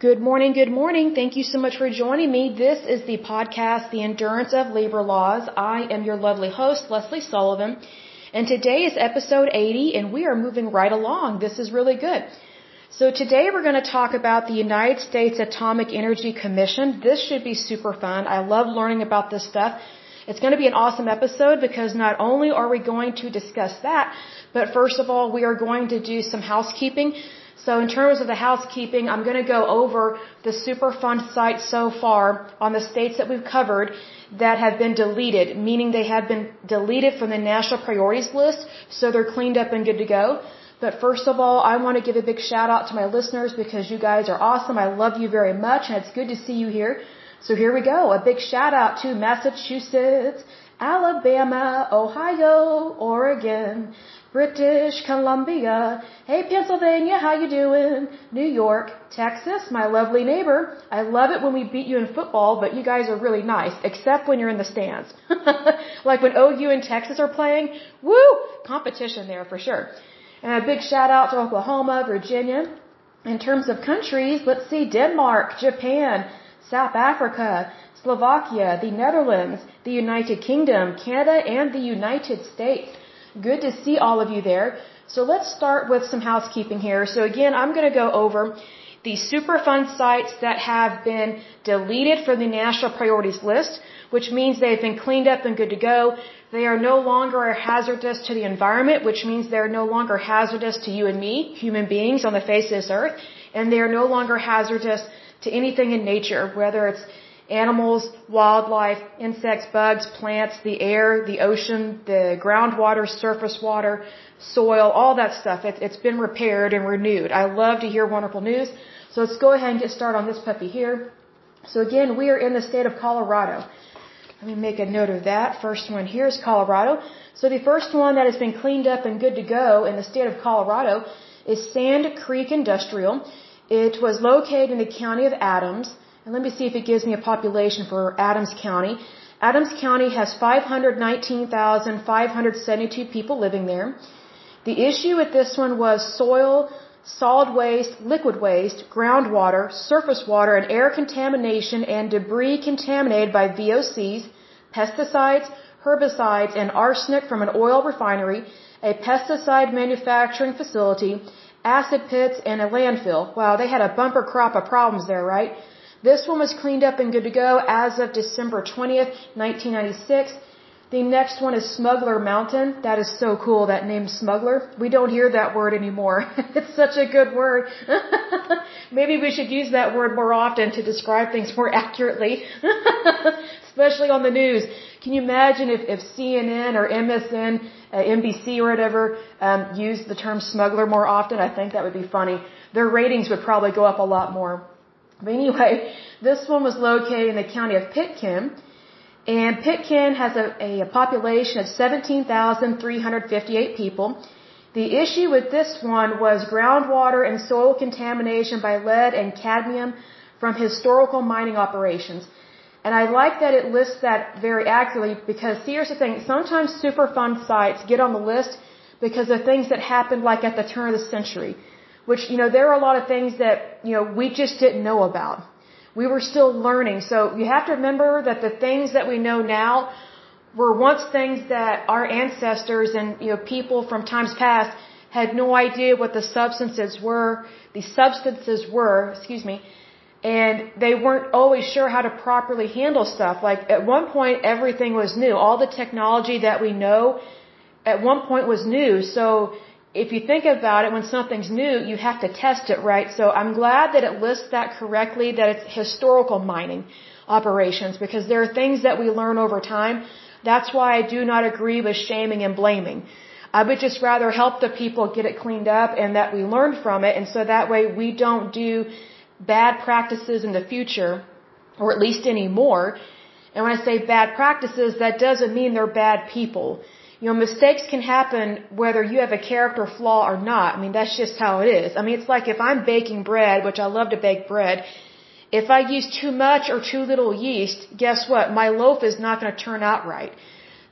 Good morning, good morning. Thank you so much for joining me. This is the podcast, The Endurance of Labor Laws. I am your lovely host, Lesley Sullivan. And today is episode 80 and we are moving right along. This is really good. So today we're going to talk about the United States Atomic Energy Commission. This should be super fun. I love learning about this stuff. It's going to be an awesome episode because not only are we going to discuss that, but first of all, we are going to do some housekeeping. So in terms of the housekeeping, I'm going to go over the Superfund sites so far on the states that we've covered that have been deleted, meaning they have been deleted from the national priorities list, so they're cleaned up and good to go. But first of all, I want to give a big shout out to my listeners because you guys are awesome. I love you very much and it's good to see you here. So here we go. A big shout out to Massachusetts, Alabama, Ohio, Oregon, British Columbia. Hey Pennsylvania, how you doing? New York, Texas, my lovely neighbor. I love it when we beat you in football, but you guys are really nice, except when you're in the stands. like when OU and Texas are playing, woo, competition there for sure. And a big shout out to Oklahoma, Virginia. In terms of countries, let's see, Denmark, Japan, South Africa, Slovakia, the Netherlands, the United Kingdom, Canada, and the United States. Good to see all of you there. So let's start with some housekeeping here. So again, I'm going to go over the Superfund sites that have been deleted from the national priorities list, which means they've been cleaned up and good to go. They are no longer hazardous to the environment, which means they're no longer hazardous to you and me, human beings on the face of this earth, and they are no longer hazardous to anything in nature, whether it's animals, wildlife, insects, bugs, plants, the air, the ocean, the groundwater, surface water, soil, all that stuff. It, it's been repaired and renewed. I love to hear wonderful news. So let's go ahead and get started on this puppy here. So again, we are in the state of Colorado. Let me make a note of that. First one here is Colorado. So the first one that has been cleaned up and good to go in the state of Colorado is Sand Creek Industrial. It was located in the county of Adams. And let me see if it gives me a population for Adams County. Adams County has 519,572 people living there. The issue with this one was soil, solid waste, liquid waste, groundwater, surface water, and air contamination and debris contaminated by VOCs, pesticides, herbicides, and arsenic from an oil refinery, a pesticide manufacturing facility, acid pits, and a landfill. Wow, they had a bumper crop of problems there, right? This one was cleaned up and good to go as of December 20th, 1996. The next one is Smuggler Mountain. That is so cool, that name Smuggler. We don't hear that word anymore. it's such a good word. Maybe we should use that word more often to describe things more accurately. Especially on the news. Can you imagine if, if CNN or MSN, uh, NBC or whatever, um, used the term smuggler more often? I think that would be funny. Their ratings would probably go up a lot more. But anyway, this one was located in the county of Pitkin. And Pitkin has a, a population of 17,358 people. The issue with this one was groundwater and soil contamination by lead and cadmium from historical mining operations. And I like that it lists that very accurately because here's the thing, sometimes Superfund sites get on the list because of things that happened like at the turn of the century which, you know, there are a lot of things that, you know, we just didn't know about. We were still learning. So you have to remember that the things that we know now were once things that our ancestors and, you know, people from times past had no idea what the substances were, the substances were, excuse me, and they weren't always sure how to properly handle stuff. Like at one point everything was new. All the technology that we know at one point was new. So if you think about it, when something's new, you have to test it, right? So I'm glad that it lists that correctly, that it's historical mining operations, because there are things that we learn over time. That's why I do not agree with shaming and blaming. I would just rather help the people get it cleaned up and that we learn from it, and so that way we don't do bad practices in the future, or at least anymore. And when I say bad practices, that doesn't mean they're bad people. You know, mistakes can happen whether you have a character flaw or not. I mean, that's just how it is. I mean, it's like if I'm baking bread, which I love to bake bread, if I use too much or too little yeast, guess what? My loaf is not going to turn out right.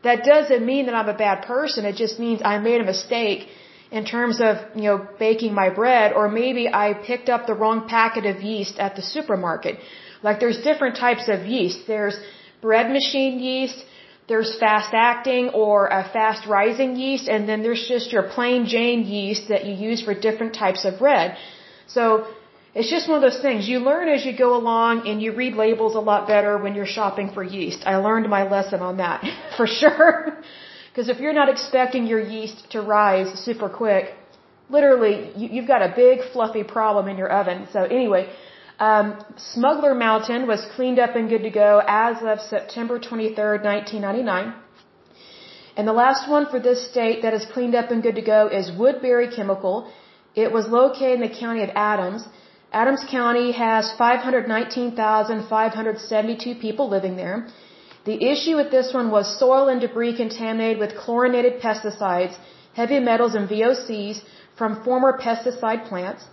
That doesn't mean that I'm a bad person. It just means I made a mistake in terms of, you know, baking my bread, or maybe I picked up the wrong packet of yeast at the supermarket. Like there's different types of yeast. There's bread machine yeast, there's fast acting or a fast rising yeast, and then there's just your plain Jane yeast that you use for different types of bread. So it's just one of those things. You learn as you go along and you read labels a lot better when you're shopping for yeast. I learned my lesson on that for sure. Because if you're not expecting your yeast to rise super quick, literally you, you've got a big fluffy problem in your oven. So anyway, um, Smuggler Mountain was cleaned up and good to go as of September 23rd, 1999. And the last one for this state that is cleaned up and good to go is Woodbury Chemical. It was located in the county of Adams. Adams County has 519,572 people living there. The issue with this one was soil and debris contaminated with chlorinated pesticides, heavy metals, and VOCs from former pesticide plants.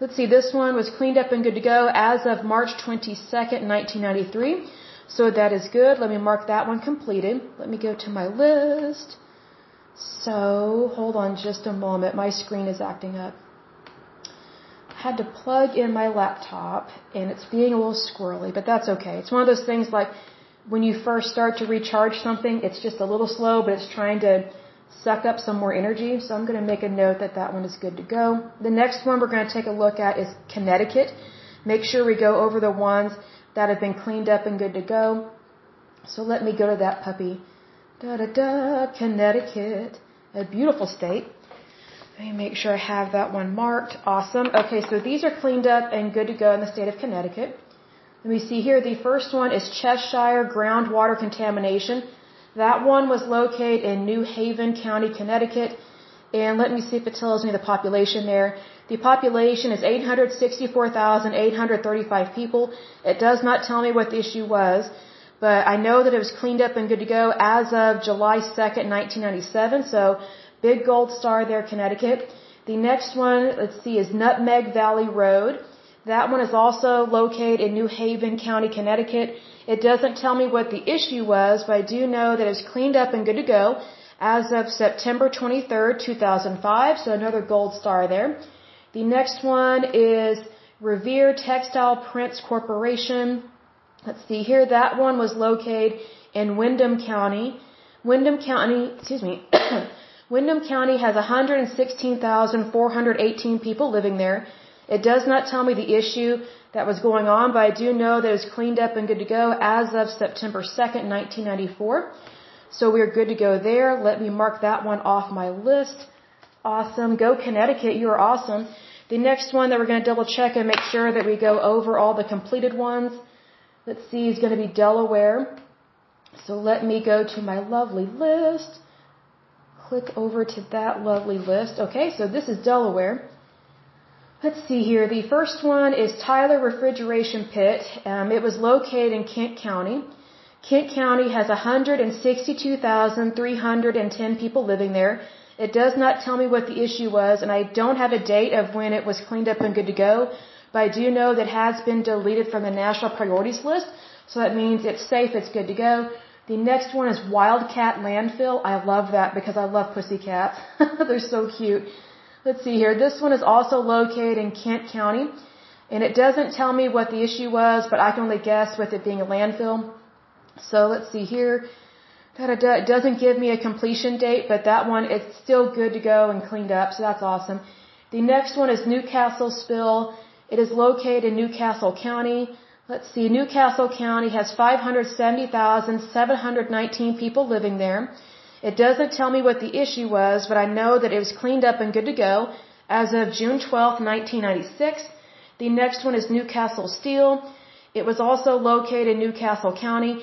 Let's see, this one was cleaned up and good to go as of March 22nd, 1993. So that is good. Let me mark that one completed. Let me go to my list. So, hold on just a moment. My screen is acting up I had to plug in my laptop and it's being a little squirrely, but that's okay. It's one of those things like when you first start to recharge something, it's just a little slow, but it's trying to suck up some more energy. So I'm going to make a note that that one is good to go. The next one we're going to take a look at is Connecticut. Make sure we go over the ones that have been cleaned up and good to go. So let me go to that puppy. Da da da, Connecticut. A beautiful state. Let me make sure I have that one marked. Awesome. Okay, so these are cleaned up and good to go in the state of Connecticut. Let me see here. The first one is Cheshire groundwater contamination. That one was located in New Haven County, Connecticut. And let me see if it tells me the population there. The population is 864,835 people. It does not tell me what the issue was, but I know that it was cleaned up and good to go as of July 2nd, 1997. So Big Gold Star there, Connecticut. The next one, let's see, is Nutmeg Valley Road. That one is also located in New Haven County, Connecticut. It doesn't tell me what the issue was, but I do know that it's cleaned up and good to go as of September 23rd, 2005. So another gold star there. The next one is Revere Textile Prints Corporation. Let's see here. That one was located in Windham County. Windham County, excuse me. Windham County has 116,418 people living there. It does not tell me the issue that was going on, but I do know that it's cleaned up and good to go as of September 2nd, 1994. So we're good to go there. Let me mark that one off my list. Awesome. Go Connecticut. You are awesome. The next one that we're going to double check and make sure that we go over all the completed ones. Let's see, is going to be Delaware. So let me go to my lovely list click over to that lovely list. Okay, so this is Delaware. Let's see here. The first one is Tyler Refrigeration Pit. Um, it was located in Kent County. Kent County has 162,310 people living there. It does not tell me what the issue was, and I don't have a date of when it was cleaned up and good to go, but I do know that has been deleted from the national priorities list, so that means it's safe, it's good to go. The next one is Wildcat Landfill. I love that because I love pussycats. They're so cute. Let's see here. This one is also located in Kent County. And it doesn't tell me what the issue was, but I can only guess with it being a landfill. So let's see here. It doesn't give me a completion date, but that one, it's still good to go and cleaned up, so that's awesome. The next one is Newcastle Spill. It is located in Newcastle County. Let's see, Newcastle County has 570,719 people living there. It doesn't tell me what the issue was, but I know that it was cleaned up and good to go as of June 12, 1996. The next one is Newcastle Steel. It was also located in Newcastle County.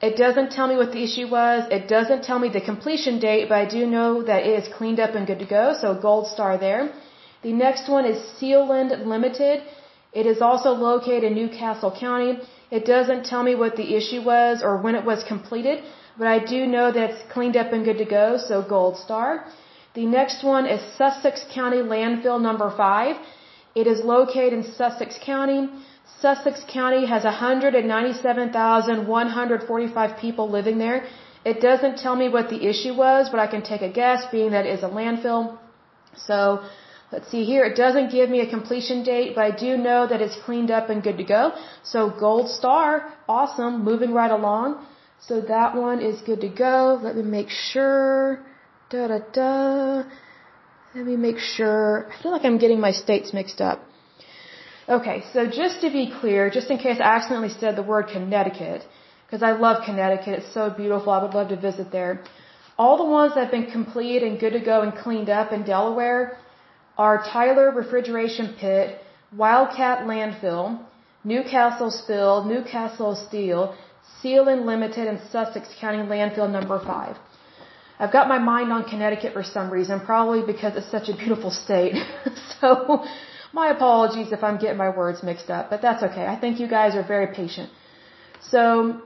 It doesn't tell me what the issue was. It doesn't tell me the completion date, but I do know that it is cleaned up and good to go, so gold star there. The next one is Sealand Limited. It is also located in Newcastle County. It doesn't tell me what the issue was or when it was completed, but I do know that it's cleaned up and good to go, so gold star. The next one is Sussex County Landfill number 5. It is located in Sussex County. Sussex County has 197,145 people living there. It doesn't tell me what the issue was, but I can take a guess, being that it is a landfill. So let's see here. It doesn't give me a completion date, but I do know that it's cleaned up and good to go. So gold star, awesome, moving right along. So that one is good to go. Let me make sure. Da da da. Let me make sure. I feel like I'm getting my states mixed up. Okay, so just to be clear, just in case I accidentally said the word Connecticut, because I love Connecticut, it's so beautiful, I would love to visit there. All the ones that have been completed and good to go and cleaned up in Delaware are Tyler Refrigeration Pit, Wildcat Landfill, Newcastle Spill, Newcastle Steel, Sealand Limited, in Sussex County Landfill number 5. I've got my mind on Connecticut for some reason, probably because it's such a beautiful state. so, my apologies if I'm getting my words mixed up, but that's okay. I think you guys are very patient. So,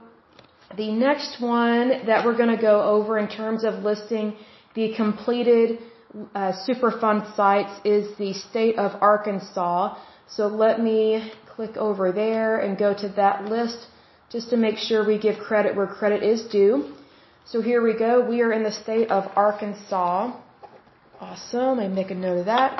the next one that we're going to go over in terms of listing the completed uh, Superfund sites is the state of Arkansas. So let me click over there and go to that list just to make sure we give credit where credit is due. So here we go. We are in the state of Arkansas. Awesome. I make a note of that.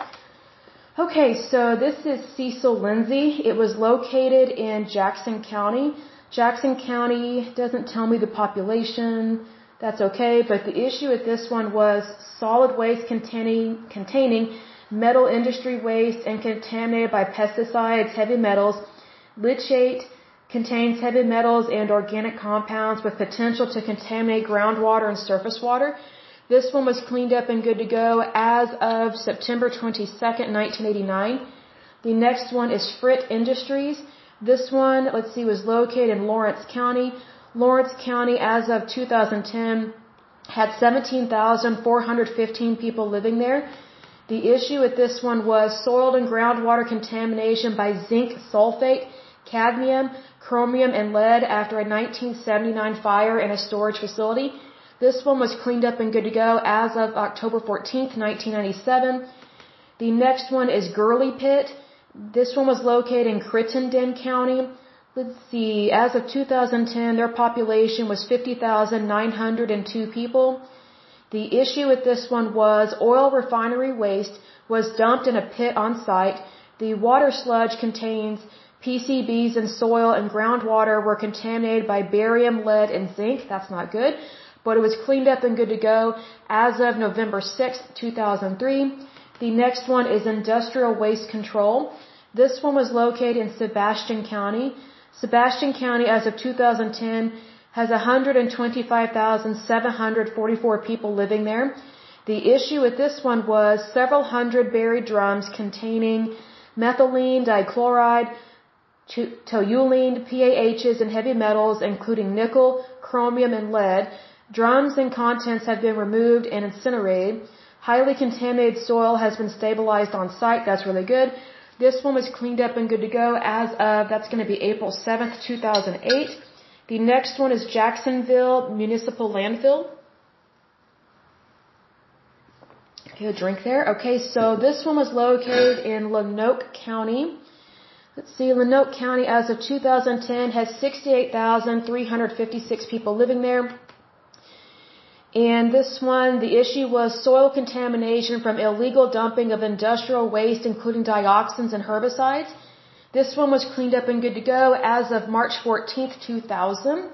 Okay, so this is Cecil Lindsey. It was located in Jackson County. Jackson County doesn't tell me the population. That's okay, but the issue with this one was solid waste containing, containing metal industry waste and contaminated by pesticides, heavy metals, leachate contains heavy metals and organic compounds with potential to contaminate groundwater and surface water. This one was cleaned up and good to go as of September 22nd, 1989. The next one is Frit Industries. This one, let's see, was located in Lawrence County. Lawrence County, as of 2010, had 17,415 people living there. The issue with this one was soil and groundwater contamination by zinc sulfate, cadmium, chromium, and lead after a 1979 fire in a storage facility. This one was cleaned up and good to go as of October 14, 1997. The next one is Gurley Pit. This one was located in Crittenden County. Let's see, as of 2010, their population was 50,902 people. The issue with this one was oil refinery waste was dumped in a pit on site. The water sludge contains PCBs and soil and groundwater were contaminated by barium, lead, and zinc. That's not good. But it was cleaned up and good to go as of November 6, 2003. The next one is industrial waste control. This one was located in Sebastian County. Sebastian County, as of 2010, has 125,744 people living there. The issue with this one was several hundred buried drums containing methylene dichloride, toluene, PAHs, and heavy metals, including nickel, chromium, and lead. Drums and contents have been removed and incinerated. Highly contaminated soil has been stabilized on site. That's really good. This one was cleaned up and good to go as of, that's going to be April 7th, 2008. The next one is Jacksonville Municipal Landfill. Okay, a drink there. Okay, so this one was located in Lonoke County. Let's see, Lonoke County as of 2010 has 68,356 people living there. And this one, the issue was soil contamination from illegal dumping of industrial waste, including dioxins and herbicides. This one was cleaned up and good to go as of March 14th, 2000.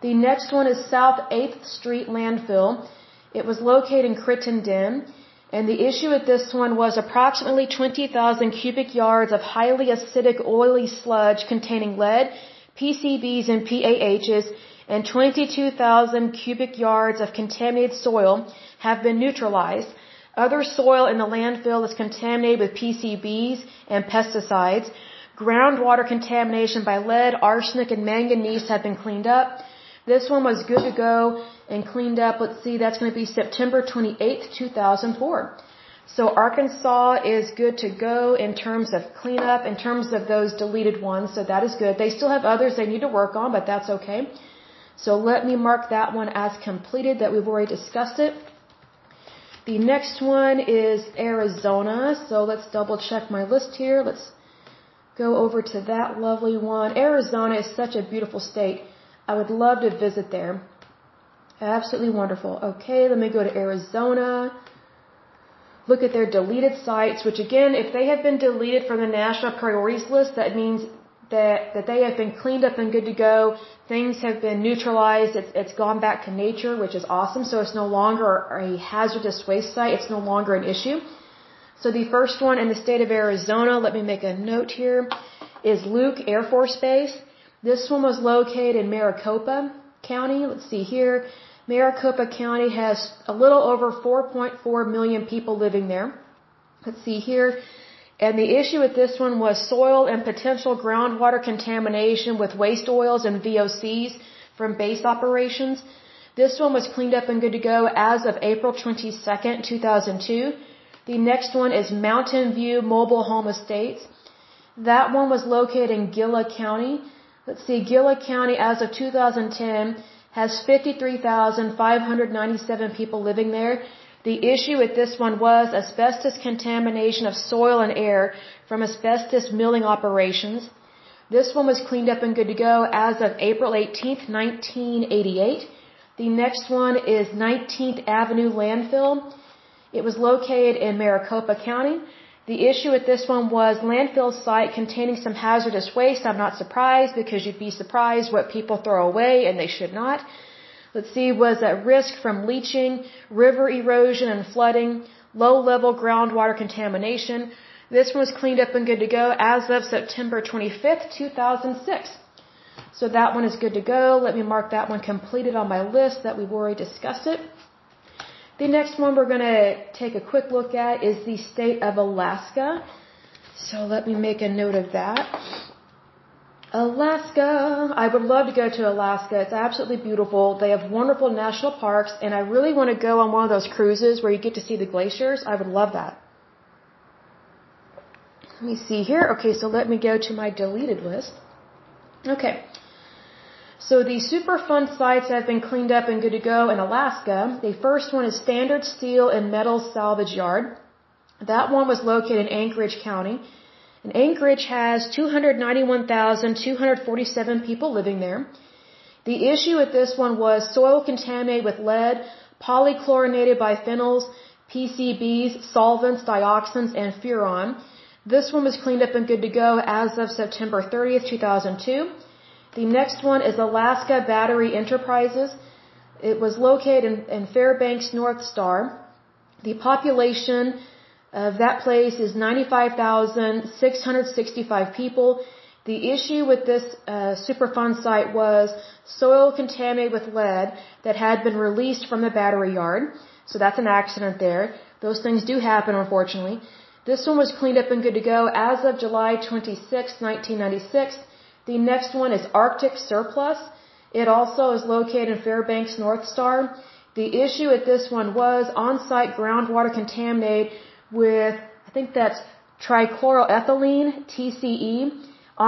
The next one is South 8th Street Landfill. It was located in Crittenden. And the issue with this one was approximately 20,000 cubic yards of highly acidic oily sludge containing lead, PCBs, and PAHs and 22,000 cubic yards of contaminated soil have been neutralized. Other soil in the landfill is contaminated with PCBs and pesticides. Groundwater contamination by lead, arsenic, and manganese have been cleaned up. This one was good to go and cleaned up. Let's see, that's going to be September 28th, 2004. So Arkansas is good to go in terms of cleanup, in terms of those deleted ones. So that is good. They still have others they need to work on, but that's okay. So let me mark that one as completed that we've already discussed it. The next one is Arizona. So let's double check my list here. Let's go over to that lovely one. Arizona is such a beautiful state. I would love to visit there. Absolutely wonderful. Okay, let me go to Arizona. look at their deleted sites, which again, if they have been deleted from the national priorities list, that means that, that they have been cleaned up and good to go. Things have been neutralized. It's, it's gone back to nature, which is awesome. So it's no longer a hazardous waste site. It's no longer an issue. So the first one in the state of Arizona, let me make a note here, is Luke Air Force Base. This one was located in Maricopa County. Let's see here. Maricopa County has a little over 4.4 million people living there. Let's see here. And the issue with this one was soil and potential groundwater contamination with waste oils and VOCs from base operations. This one was cleaned up and good to go as of April 22nd, 2002. The next one is Mountain View Mobile Home Estates. That one was located in Gila County. Let's see, Gila County as of 2010 has 53,597 people living there. The issue with this one was asbestos contamination of soil and air from asbestos milling operations. This one was cleaned up and good to go as of April 18, 1988. The next one is 19th Avenue Landfill. It was located in Maricopa County. The issue with this one was landfill site containing some hazardous waste. I'm not surprised because you'd be surprised what people throw away and they should not let's see, was at risk from leaching, river erosion and flooding, low level groundwater contamination. This one was cleaned up and good to go as of September 25th, 2006. So that one is good to go. Let me mark that one completed on my list that we've already discussed it. The next one we're going to take a quick look at is the state of Alaska. So let me make a note of that. Alaska. I would love to go to Alaska. It's absolutely beautiful. They have wonderful national parks, and I really want to go on one of those cruises where you get to see the glaciers. I would love that. Let me see here. Okay, so let me go to my deleted list. Okay. So the Superfund sites have been cleaned up and good to go in Alaska. The first one is Standard Steel and Metal Salvage Yard. That one was located in Anchorage County. And Anchorage has 291,247 people living there. The issue with this one was soil contaminated with lead, polychlorinated biphenyls, PCBs, solvents, dioxins, and furan. This one was cleaned up and good to go as of September 30th, 2002. The next one is Alaska Battery Enterprises. It was located in, in Fairbanks North Star. The population of that place is 95,665 people. The issue with this uh, Superfund site was soil contaminated with lead that had been released from the battery yard. So that's an accident there. Those things do happen, unfortunately. This one was cleaned up and good to go as of July 26, 1996. The next one is Arctic Surplus. It also is located in Fairbanks North Star. The issue with this one was on-site groundwater contaminated with, I think that's trichloroethylene, TCE,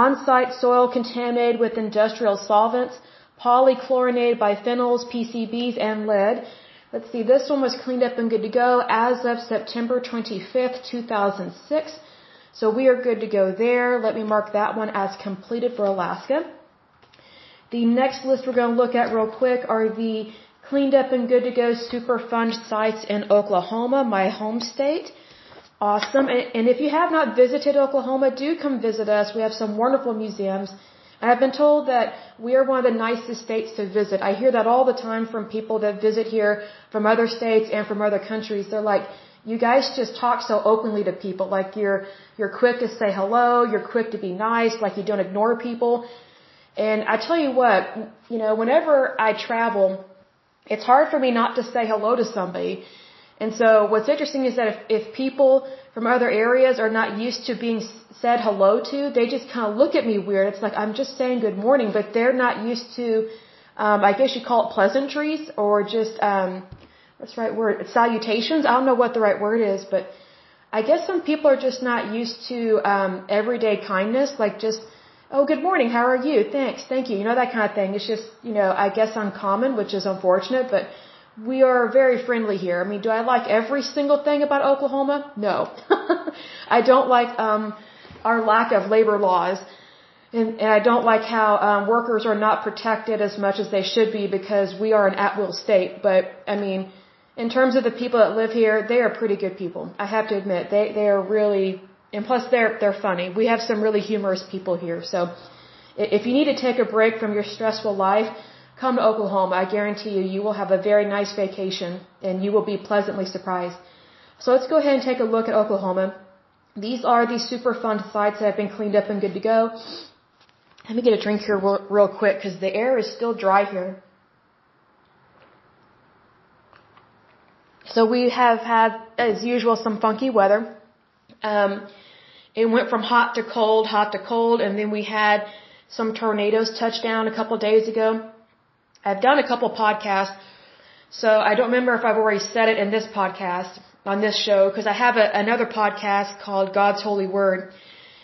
on-site soil contaminated with industrial solvents, polychlorinated biphenyls, PCBs, and lead. Let's see, this one was cleaned up and good to go as of September 25th, 2006. So we are good to go there. Let me mark that one as completed for Alaska. The next list we're going to look at real quick are the cleaned up and good to go Superfund sites in Oklahoma, my home state. Awesome. And if you have not visited Oklahoma, do come visit us. We have some wonderful museums. I have been told that we are one of the nicest states to visit. I hear that all the time from people that visit here from other states and from other countries. They're like, you guys just talk so openly to people. Like you're, you're quick to say hello. You're quick to be nice. Like you don't ignore people. And I tell you what, you know, whenever I travel, it's hard for me not to say hello to somebody. And so what's interesting is that if, if people from other areas are not used to being said hello to, they just kind of look at me weird. It's like I'm just saying good morning, but they're not used to, um, I guess you call it pleasantries or just, um, what's the right word? Salutations. I don't know what the right word is, but I guess some people are just not used to um, everyday kindness, like just, oh, good morning, how are you? Thanks, thank you. You know that kind of thing. It's just, you know, I guess uncommon, which is unfortunate, but we are very friendly here. I mean, do I like every single thing about Oklahoma? No. I don't like um, our lack of labor laws. And, and I don't like how um, workers are not protected as much as they should be because we are an at-will state. But I mean, in terms of the people that live here, they are pretty good people. I have to admit, they they are really, and plus they're they're funny. We have some really humorous people here. So, if you need to take a break from your stressful life, come to Oklahoma. I guarantee you, you will have a very nice vacation, and you will be pleasantly surprised. So let's go ahead and take a look at Oklahoma. These are the Superfund sites that have been cleaned up and good to go. Let me get a drink here real, real quick because the air is still dry here. So we have had, as usual, some funky weather. Um, it went from hot to cold, hot to cold, and then we had some tornadoes touch down a couple days ago. I've done a couple podcasts, so I don't remember if I've already said it in this podcast, on this show, because I have a, another podcast called God's Holy Word.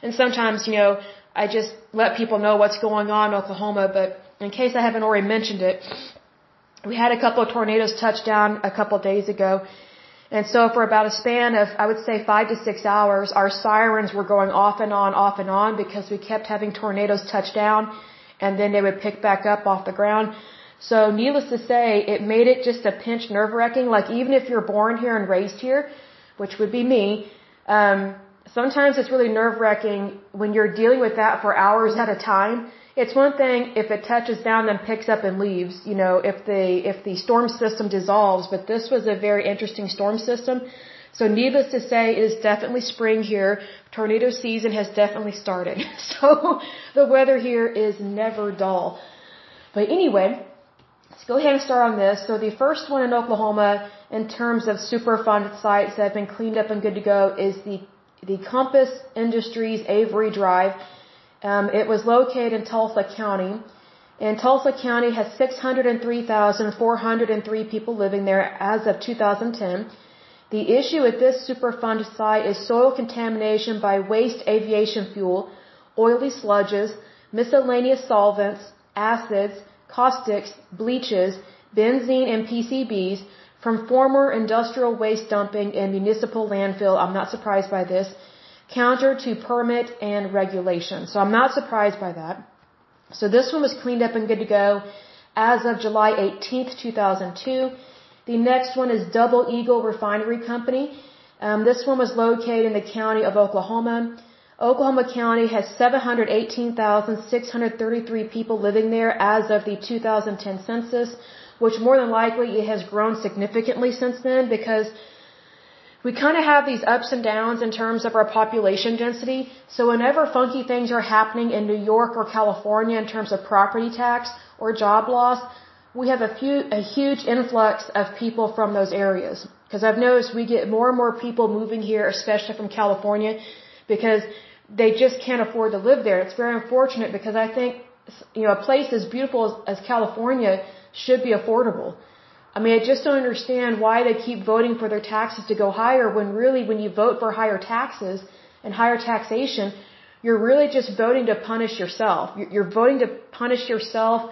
And sometimes, you know, I just let people know what's going on in Oklahoma, but in case I haven't already mentioned it, we had a couple of tornadoes touch down a couple of days ago. And so for about a span of, I would say five to six hours, our sirens were going off and on, off and on because we kept having tornadoes touch down and then they would pick back up off the ground. So needless to say, it made it just a pinch nerve wracking. Like even if you're born here and raised here, which would be me, um, sometimes it's really nerve wracking when you're dealing with that for hours at a time it's one thing if it touches down then picks up and leaves, you know, if the if the storm system dissolves, but this was a very interesting storm system. So needless to say, it is definitely spring here. Tornado season has definitely started. So the weather here is never dull. But anyway, let's go ahead and start on this. So the first one in Oklahoma in terms of Superfund sites that have been cleaned up and good to go is the the Compass Industries Avery Drive. Um, it was located in Tulsa County. And Tulsa County has 603,403 people living there as of 2010. The issue at this Superfund site is soil contamination by waste aviation fuel, oily sludges, miscellaneous solvents, acids, caustics, bleaches, benzene and PCBs from former industrial waste dumping and municipal landfill. I'm not surprised by this counter to permit and regulation. So I'm not surprised by that. So this one was cleaned up and good to go as of July 18th, 2002. The next one is Double Eagle Refinery Company. Um, this one was located in the county of Oklahoma. Oklahoma County has 718,633 people living there as of the 2010 census, which more than likely it has grown significantly since then because we kind of have these ups and downs in terms of our population density. So whenever funky things are happening in New York or California in terms of property tax or job loss, we have a few, a huge influx of people from those areas. Because I've noticed we get more and more people moving here, especially from California, because they just can't afford to live there. It's very unfortunate because I think, you know, a place as beautiful as, as California should be affordable. I mean, I just don't understand why they keep voting for their taxes to go higher when really when you vote for higher taxes and higher taxation, you're really just voting to punish yourself. You're voting to punish yourself,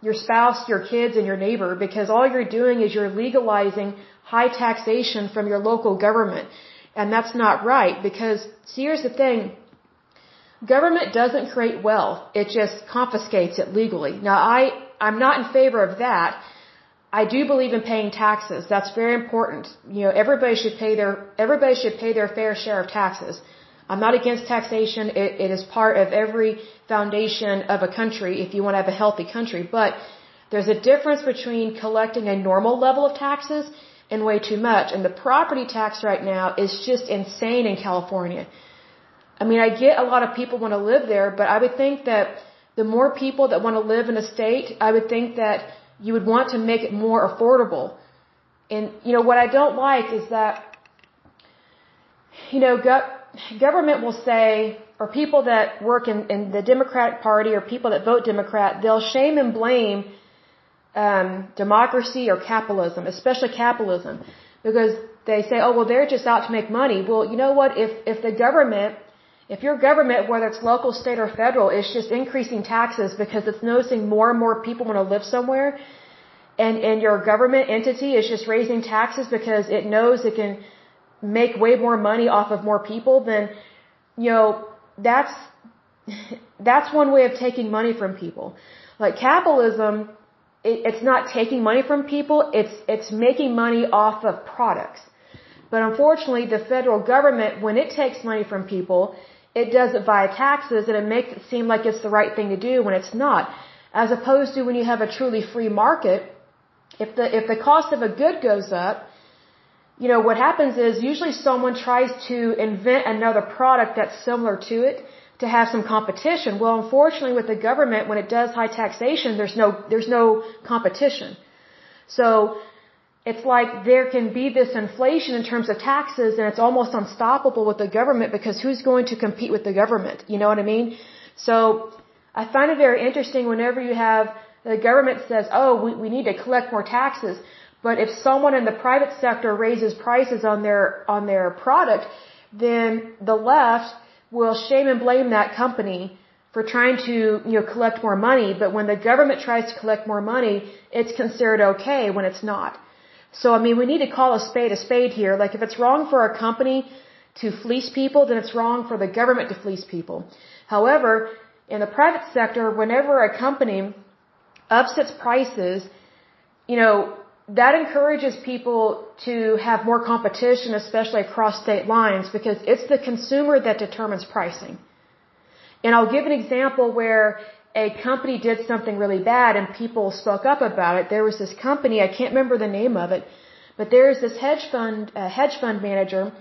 your spouse, your kids, and your neighbor because all you're doing is you're legalizing high taxation from your local government. And that's not right because, see, here's the thing. Government doesn't create wealth. It just confiscates it legally. Now, I, I'm not in favor of that. I do believe in paying taxes. That's very important. You know, everybody should pay their everybody should pay their fair share of taxes. I'm not against taxation. It, it is part of every foundation of a country if you want to have a healthy country. But there's a difference between collecting a normal level of taxes and way too much. And the property tax right now is just insane in California. I mean, I get a lot of people want to live there, but I would think that the more people that want to live in a state, I would think that you would want to make it more affordable. And, you know, what I don't like is that, you know, go, government will say, or people that work in, in the Democratic Party or people that vote Democrat, they'll shame and blame um, democracy or capitalism, especially capitalism, because they say, oh, well, they're just out to make money. Well, you know what? If, if the government if your government, whether it's local, state, or federal, is just increasing taxes because it's noticing more and more people want to live somewhere, and, and your government entity is just raising taxes because it knows it can make way more money off of more people, then, you know, that's, that's one way of taking money from people. Like capitalism it, it's not taking money from people, it's, it's making money off of products. But unfortunately, the federal government, when it takes money from people, it does it via taxes and it makes it seem like it's the right thing to do when it's not. As opposed to when you have a truly free market, if the, if the cost of a good goes up, you know, what happens is usually someone tries to invent another product that's similar to it to have some competition. Well, unfortunately with the government, when it does high taxation, there's no, there's no competition. So, it's like there can be this inflation in terms of taxes and it's almost unstoppable with the government because who's going to compete with the government? You know what I mean? So, I find it very interesting whenever you have the government says, oh, we, we need to collect more taxes. But if someone in the private sector raises prices on their, on their product, then the left will shame and blame that company for trying to, you know, collect more money. But when the government tries to collect more money, it's considered okay when it's not. So, I mean, we need to call a spade a spade here. Like, if it's wrong for a company to fleece people, then it's wrong for the government to fleece people. However, in the private sector, whenever a company upsets prices, you know, that encourages people to have more competition, especially across state lines, because it's the consumer that determines pricing. And I'll give an example where a company did something really bad and people spoke up about it. There was this company, I can't remember the name of it, but there's this hedge fund, uh, hedge fund manager.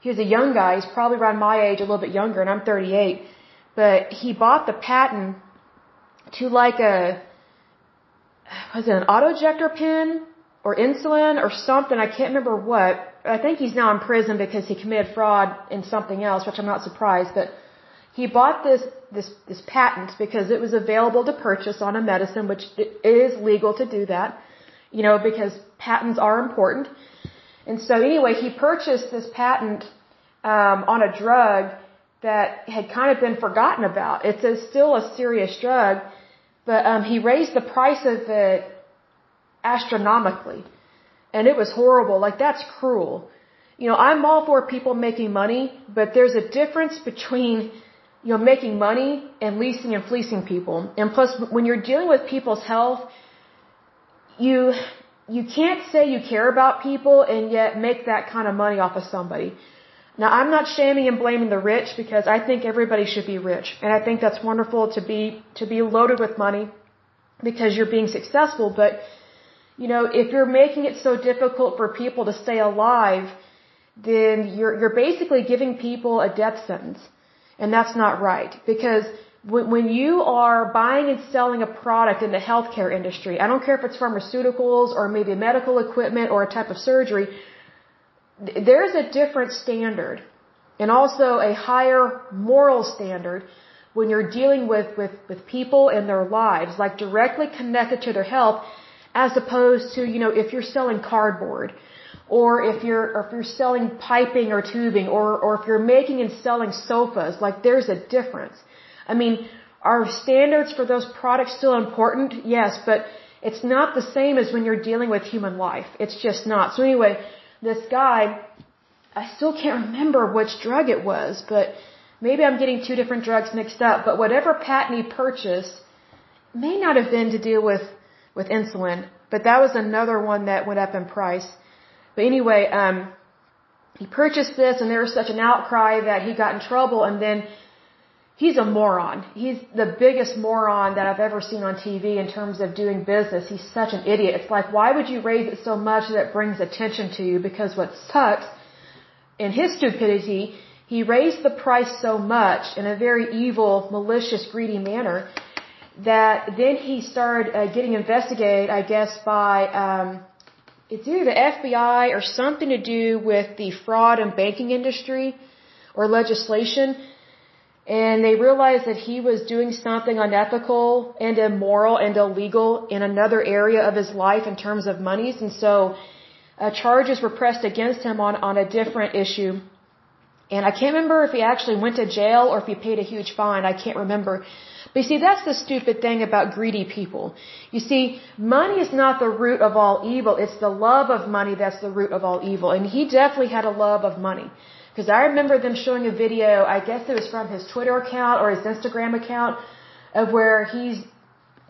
He was a young guy. He's probably around my age, a little bit younger, and I'm 38. But he bought the patent to like a, was it an auto-injector pen or insulin or something. I can't remember what. I think he's now in prison because he committed fraud in something else, which I'm not surprised. But he bought this this this patent because it was available to purchase on a medicine, which it is legal to do that. You know, because patents are important. And so anyway, he purchased this patent um, on a drug that had kind of been forgotten about. It's a, still a serious drug, but um, he raised the price of it astronomically. And it was horrible. Like, that's cruel. You know, I'm all for people making money, but there's a difference between, you know, making money and leasing and fleecing people. And plus, when you're dealing with people's health, you, you can't say you care about people and yet make that kind of money off of somebody. Now, I'm not shaming and blaming the rich because I think everybody should be rich. And I think that's wonderful to be, to be loaded with money because you're being successful, but you know, if you're making it so difficult for people to stay alive, then you're, you're basically giving people a death sentence. And that's not right. Because when, when you are buying and selling a product in the healthcare industry, I don't care if it's pharmaceuticals or maybe medical equipment or a type of surgery, there's a different standard and also a higher moral standard when you're dealing with, with, with people and their lives, like directly connected to their health as opposed to, you know, if you're selling cardboard or if you're or if you're selling piping or tubing or or if you're making and selling sofas, like there's a difference. I mean, are standards for those products still important? Yes, but it's not the same as when you're dealing with human life. It's just not. So anyway, this guy, I still can't remember which drug it was, but maybe I'm getting two different drugs mixed up, but whatever patent he purchased may not have been to deal with with insulin. But that was another one that went up in price. But anyway, um, he purchased this and there was such an outcry that he got in trouble and then he's a moron. He's the biggest moron that I've ever seen on TV in terms of doing business. He's such an idiot. It's like, why would you raise it so much that brings attention to you? Because what sucks in his stupidity, he raised the price so much in a very evil, malicious, greedy manner that then he started uh, getting investigated, I guess, by um, it's either the FBI or something to do with the fraud and banking industry or legislation. And they realized that he was doing something unethical and immoral and illegal in another area of his life in terms of monies. And so uh, charges were pressed against him on, on a different issue. And I can't remember if he actually went to jail or if he paid a huge fine. I can't remember. But you see, that's the stupid thing about greedy people. You see, money is not the root of all evil. It's the love of money that's the root of all evil. And he definitely had a love of money. Because I remember them showing a video, I guess it was from his Twitter account or his Instagram account, of where he's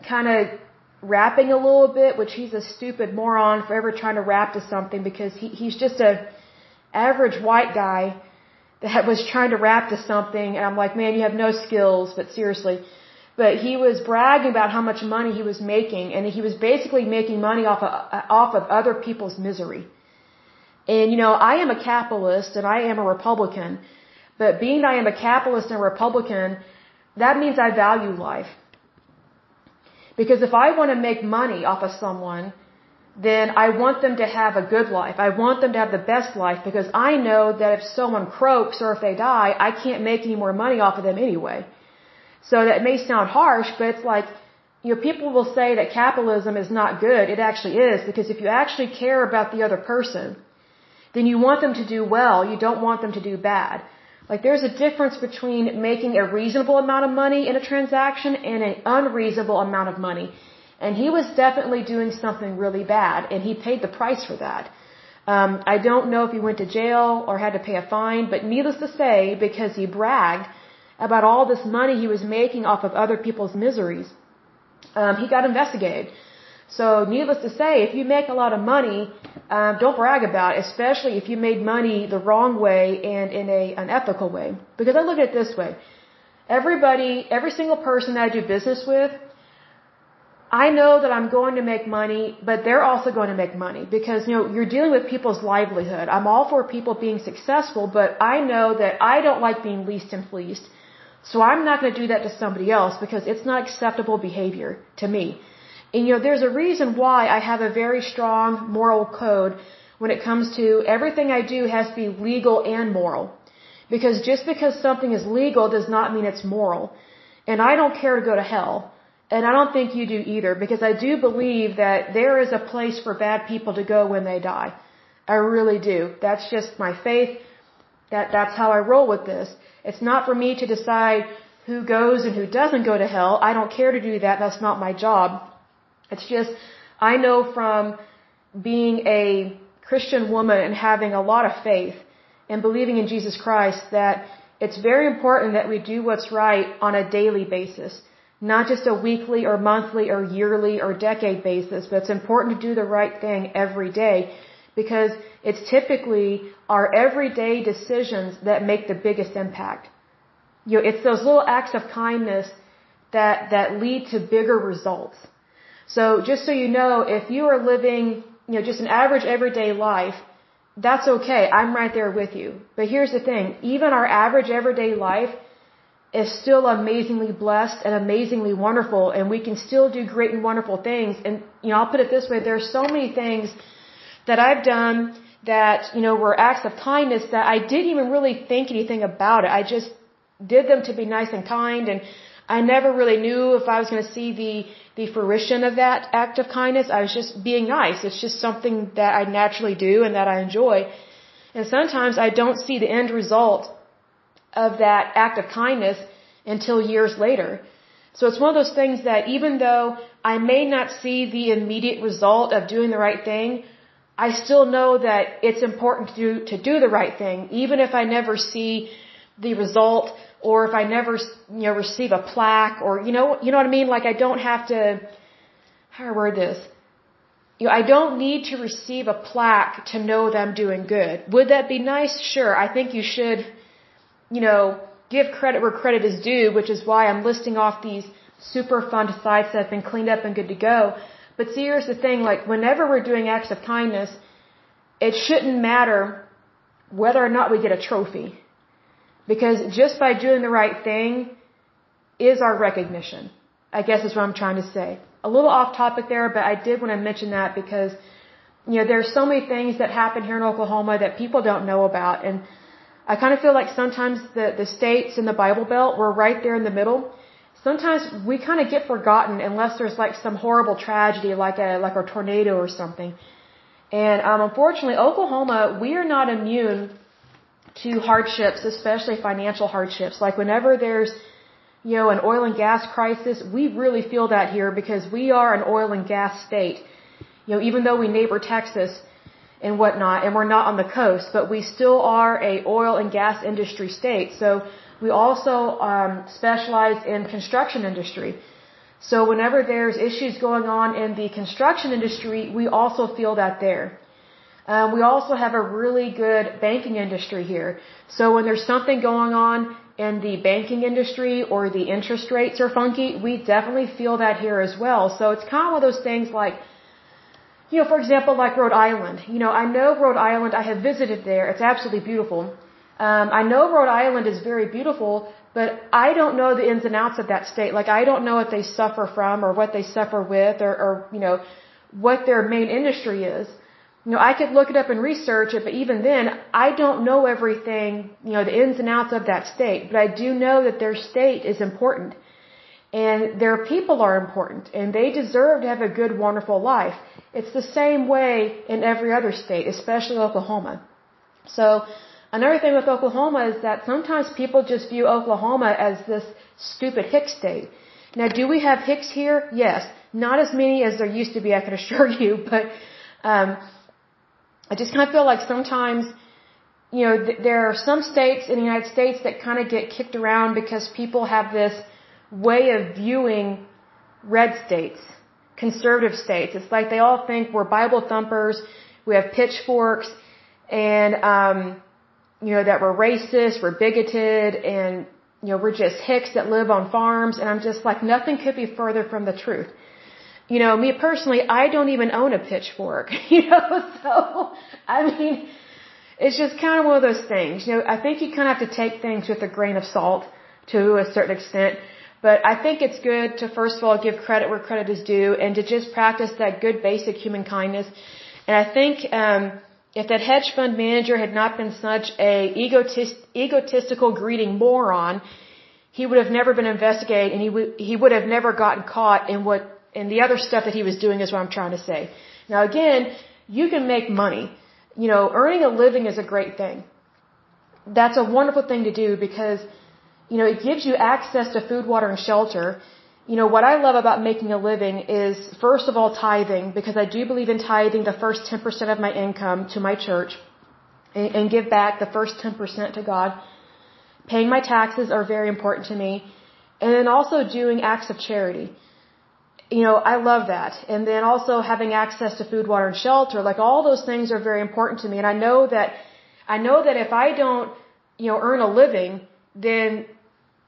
kind of rapping a little bit, which he's a stupid moron for ever trying to rap to something because he, he's just a average white guy that was trying to rap to something. And I'm like, man, you have no skills, but seriously. But he was bragging about how much money he was making, and he was basically making money off of, off of other people's misery. And you know, I am a capitalist and I am a Republican, but being I am a capitalist and a Republican, that means I value life. Because if I want to make money off of someone, then I want them to have a good life. I want them to have the best life because I know that if someone croaks or if they die, I can't make any more money off of them anyway. So that may sound harsh, but it's like, you know, people will say that capitalism is not good. It actually is because if you actually care about the other person, then you want them to do well. You don't want them to do bad. Like there's a difference between making a reasonable amount of money in a transaction and an unreasonable amount of money. And he was definitely doing something really bad, and he paid the price for that. Um, I don't know if he went to jail or had to pay a fine, but needless to say, because he bragged about all this money he was making off of other people's miseries, um, he got investigated. So, needless to say, if you make a lot of money, um, don't brag about it, especially if you made money the wrong way and in a unethical way. Because I look at it this way: everybody, every single person that I do business with, I know that I'm going to make money, but they're also going to make money because, you know, you're dealing with people's livelihood. I'm all for people being successful, but I know that I don't like being least and fleeced. So I'm not going to do that to somebody else because it's not acceptable behavior to me. And, you know, there's a reason why I have a very strong moral code when it comes to everything I do has to be legal and moral. Because just because something is legal does not mean it's moral. And I don't care to go to hell. And I don't think you do either, because I do believe that there is a place for bad people to go when they die. I really do. That's just my faith. That, that's how I roll with this. It's not for me to decide who goes and who doesn't go to hell. I don't care to do that. That's not my job. It's just, I know from being a Christian woman and having a lot of faith and believing in Jesus Christ that it's very important that we do what's right on a daily basis not just a weekly or monthly or yearly or decade basis, but it's important to do the right thing every day because it's typically our everyday decisions that make the biggest impact. You know, it's those little acts of kindness that, that lead to bigger results. So just so you know, if you are living, you know, just an average everyday life, that's okay. I'm right there with you. But here's the thing, even our average everyday life is still amazingly blessed and amazingly wonderful and we can still do great and wonderful things. And, you know, I'll put it this way, there are so many things that I've done that, you know, were acts of kindness that I didn't even really think anything about it. I just did them to be nice and kind and I never really knew if I was going to see the, the fruition of that act of kindness. I was just being nice. It's just something that I naturally do and that I enjoy. And sometimes I don't see the end result of that act of kindness until years later. So it's one of those things that even though I may not see the immediate result of doing the right thing, I still know that it's important to do, to do the right thing, even if I never see the result or if I never, you know, receive a plaque or, you know, you know what I mean? Like I don't have to, how do I word this? You know, I don't need to receive a plaque to know that I'm doing good. Would that be nice? Sure. I think you should you know, give credit where credit is due, which is why I'm listing off these Superfund sites that have been cleaned up and good to go. But see, here's the thing, like whenever we're doing acts of kindness, it shouldn't matter whether or not we get a trophy. Because just by doing the right thing is our recognition. I guess is what I'm trying to say. A little off topic there, but I did want to mention that because, you know, there's so many things that happen here in Oklahoma that people don't know about. And I kind of feel like sometimes the, the states in the Bible Belt, we're right there in the middle. Sometimes we kind of get forgotten unless there's like some horrible tragedy, like a, like a tornado or something. And, um, unfortunately, Oklahoma, we are not immune to hardships, especially financial hardships. Like whenever there's, you know, an oil and gas crisis, we really feel that here because we are an oil and gas state. You know, even though we neighbor Texas, and whatnot, and we're not on the coast, but we still are a oil and gas industry state. So we also um, specialize in construction industry. So whenever there's issues going on in the construction industry, we also feel that there. Um, we also have a really good banking industry here. So when there's something going on in the banking industry or the interest rates are funky, we definitely feel that here as well. So it's kind of one of those things like, you know, for example, like Rhode Island. You know, I know Rhode Island. I have visited there. It's absolutely beautiful. Um, I know Rhode Island is very beautiful, but I don't know the ins and outs of that state. Like I don't know what they suffer from or what they suffer with or, or you know, what their main industry is. You know, I could look it up and research it, but even then, I don't know everything, you know, the ins and outs of that state. But I do know that their state is important. And their people are important. And they deserve to have a good, wonderful life. It's the same way in every other state, especially Oklahoma. So, Another thing with Oklahoma is that sometimes people just view Oklahoma as this stupid hick state. Now, do we have hicks here? Yes. Not as many as there used to be, I can assure you, but um, I just kind of feel like sometimes, you know, th- there are some states in the United States that kind of get kicked around because people have this way of viewing red states, conservative states. It's like they all think we're Bible thumpers, we have pitchforks, and um, you know, that we're racist, we're bigoted, and, you know, we're just hicks that live on farms. And I'm just like, nothing could be further from the truth. You know, me personally, I don't even own a pitchfork, you know, so, I mean, it's just kind of one of those things. You know, I think you kind of have to take things with a grain of salt to a certain extent. But I think it's good to first of all give credit where credit is due and to just practice that good basic human kindness. And I think, um, if that hedge fund manager had not been such a egotist, egotistical, greeting moron, he would have never been investigated, and he would he would have never gotten caught in what in the other stuff that he was doing. Is what I'm trying to say. Now again, you can make money. You know, earning a living is a great thing. That's a wonderful thing to do because, you know, it gives you access to food, water, and shelter you know, what I love about making a living is, first of all, tithing, because I do believe in tithing the first 10% of my income to my church and, and give back the first 10% to God. Paying my taxes are very important to me. And then also doing acts of charity. You know, I love that. And then also having access to food, water, and shelter. Like all those things are very important to me. And I know that, I know that if I don't, you know, earn a living, then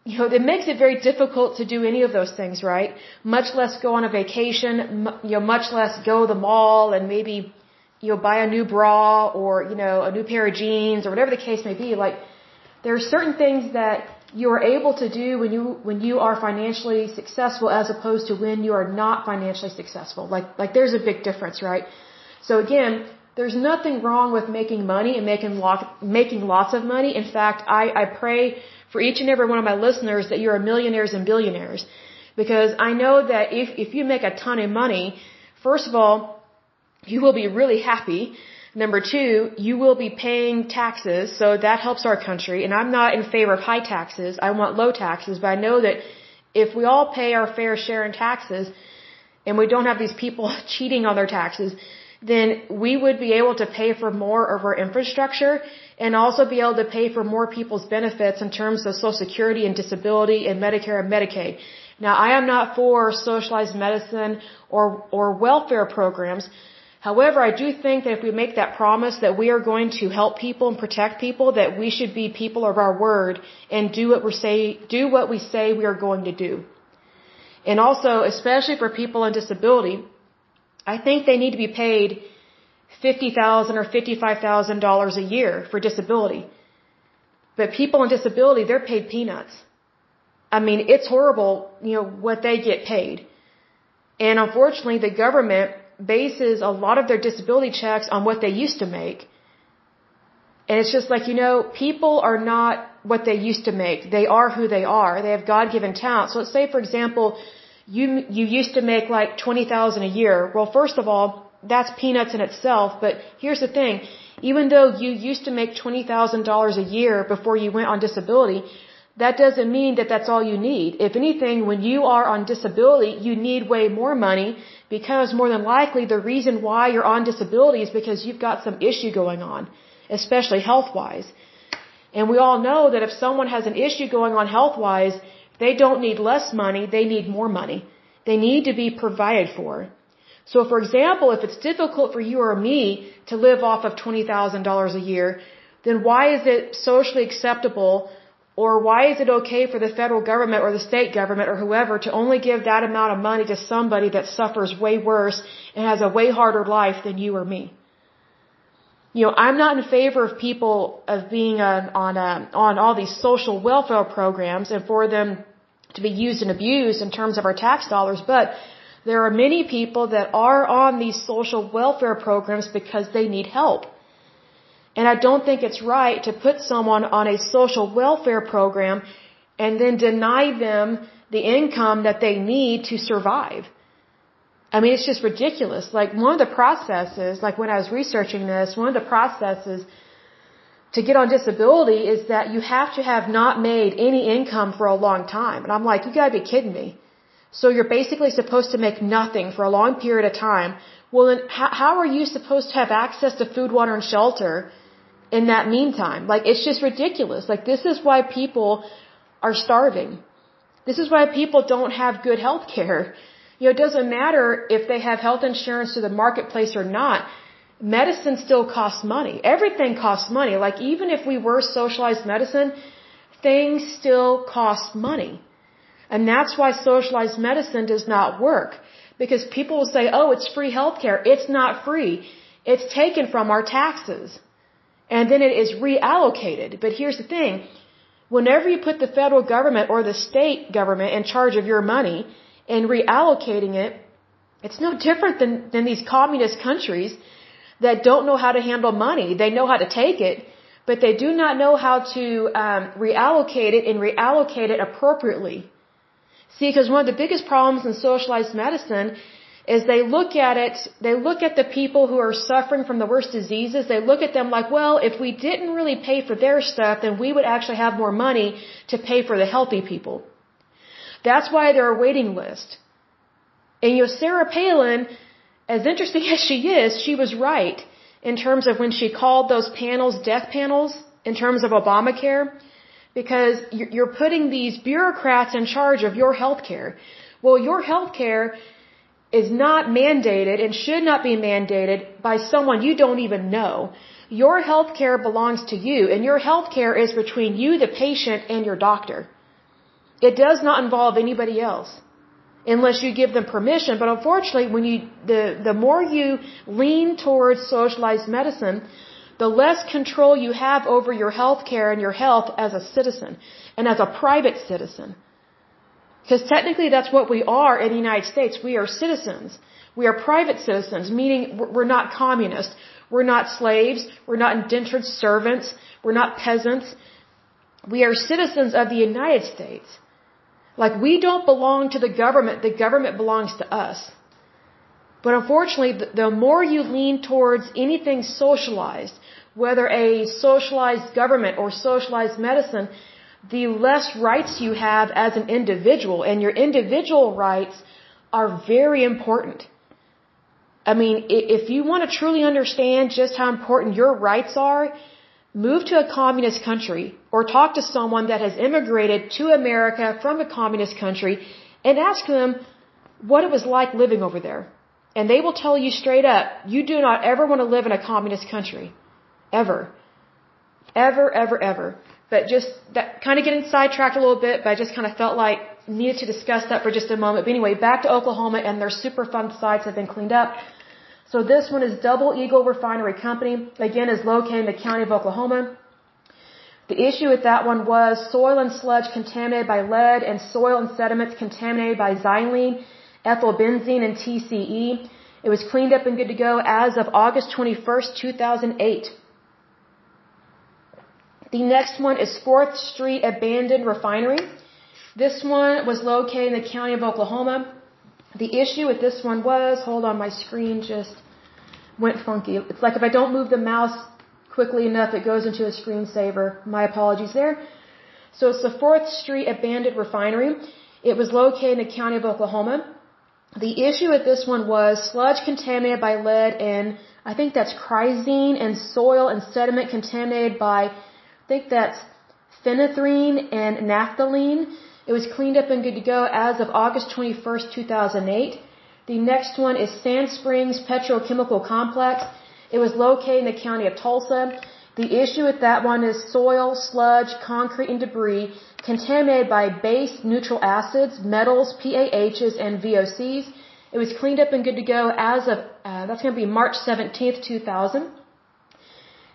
you know, it makes it very difficult to do any of those things, right? Much less go on a vacation, you know, much less go to the mall and maybe, you know, buy a new bra or, you know, a new pair of jeans or whatever the case may be. Like, there are certain things that you are able to do when you, when you are financially successful as opposed to when you are not financially successful. Like, like there's a big difference, right? So again, there's nothing wrong with making money and making lot, making lots of money. In fact, I, I pray for each and every one of my listeners that you're millionaires and billionaires. Because I know that if, if you make a ton of money, first of all, you will be really happy. Number two, you will be paying taxes, so that helps our country. And I'm not in favor of high taxes. I want low taxes, but I know that if we all pay our fair share in taxes, and we don't have these people cheating on their taxes, then we would be able to pay for more of our infrastructure and also be able to pay for more people's benefits in terms of Social Security and disability and Medicare and Medicaid. Now, I am not for socialized medicine or, or welfare programs. However, I do think that if we make that promise that we are going to help people and protect people, that we should be people of our word and do what we say, do what we say we are going to do. And also, especially for people on disability, I think they need to be paid fifty thousand or fifty-five thousand dollars a year for disability. But people on disability, they're paid peanuts. I mean, it's horrible, you know, what they get paid. And unfortunately, the government bases a lot of their disability checks on what they used to make. And it's just like, you know, people are not what they used to make. They are who they are. They have God-given talent. So let's say, for example, you, you used to make like 20,000 a year. Well, first of all, that's peanuts in itself. But here's the thing. Even though you used to make $20,000 a year before you went on disability, that doesn't mean that that's all you need. If anything, when you are on disability, you need way more money because more than likely the reason why you're on disability is because you've got some issue going on, especially health-wise. And we all know that if someone has an issue going on health-wise, they don't need less money, they need more money. They need to be provided for. So for example, if it's difficult for you or me to live off of $20,000 a year, then why is it socially acceptable or why is it okay for the federal government or the state government or whoever to only give that amount of money to somebody that suffers way worse and has a way harder life than you or me? You know, I'm not in favor of people of being on on, uh, on all these social welfare programs and for them to be used and abused in terms of our tax dollars, but there are many people that are on these social welfare programs because they need help. And I don't think it's right to put someone on a social welfare program and then deny them the income that they need to survive. I mean, it's just ridiculous. Like one of the processes, like when I was researching this, one of the processes to get on disability is that you have to have not made any income for a long time. And I'm like, you gotta be kidding me. So you're basically supposed to make nothing for a long period of time. Well, then how, how are you supposed to have access to food, water, and shelter in that meantime? Like, it's just ridiculous. Like, this is why people are starving. This is why people don't have good health care. You know, it doesn't matter if they have health insurance to the marketplace or not. Medicine still costs money. Everything costs money. Like, even if we were socialized medicine, things still cost money. And that's why socialized medicine does not work. Because people will say, oh, it's free healthcare. It's not free. It's taken from our taxes. And then it is reallocated. But here's the thing. Whenever you put the federal government or the state government in charge of your money and reallocating it, it's no different than, than these communist countries that don't know how to handle money. They know how to take it, but they do not know how to um, reallocate it and reallocate it appropriately. See, because one of the biggest problems in socialized medicine is they look at it, they look at the people who are suffering from the worst diseases, they look at them like, well, if we didn't really pay for their stuff, then we would actually have more money to pay for the healthy people. That's why there are waiting lists. And you know, Sarah Palin, as interesting as she is, she was right in terms of when she called those panels death panels in terms of Obamacare because you're putting these bureaucrats in charge of your health care. Well, your health care is not mandated and should not be mandated by someone you don't even know. Your health care belongs to you, and your health care is between you, the patient, and your doctor. It does not involve anybody else unless you give them permission. But unfortunately, when you the the more you lean towards socialized medicine, the less control you have over your health care and your health as a citizen and as a private citizen. Because technically that's what we are in the United States. We are citizens. We are private citizens, meaning we're not communists. We're not slaves. We're not indentured servants. We're not peasants. We are citizens of the United States. Like we don't belong to the government. The government belongs to us. But unfortunately, the more you lean towards anything socialized, whether a socialized government or socialized medicine, the less rights you have as an individual. And your individual rights are very important. I mean, if you want to truly understand just how important your rights are, move to a communist country or talk to someone that has immigrated to America from a communist country and ask them what it was like living over there. And they will tell you straight up, you do not ever want to live in a communist country. Ever. Ever, ever, ever. But just that kind of getting sidetracked a little bit, but I just kind of felt like needed to discuss that for just a moment. But anyway, back to Oklahoma and their Superfund sites have been cleaned up. So this one is Double Eagle Refinery Company. Again, is located in the county of Oklahoma. The issue with that one was soil and sludge contaminated by lead and soil and sediments contaminated by xylene, ethylbenzene, and TCE. It was cleaned up and good to go as of August 21st, 2008. The next one is 4th Street Abandoned Refinery. This one was located in the county of Oklahoma. The issue with this one was, hold on, my screen just went funky. It's like if I don't move the mouse quickly enough, it goes into a screensaver. My apologies there. So it's the 4th Street Abandoned Refinery. It was located in the county of Oklahoma. The issue with this one was sludge contaminated by lead and I think that's chrysene and soil and sediment contaminated by I think that's phenanthrene and naphthalene. It was cleaned up and good to go as of August 21st, 2008. The next one is Sand Springs Petrochemical Complex. It was located in the county of Tulsa. The issue with that one is soil, sludge, concrete, and debris contaminated by base neutral acids, metals, PAHs, and VOCs. It was cleaned up and good to go as of, uh, that's going to be March 17th, 2000.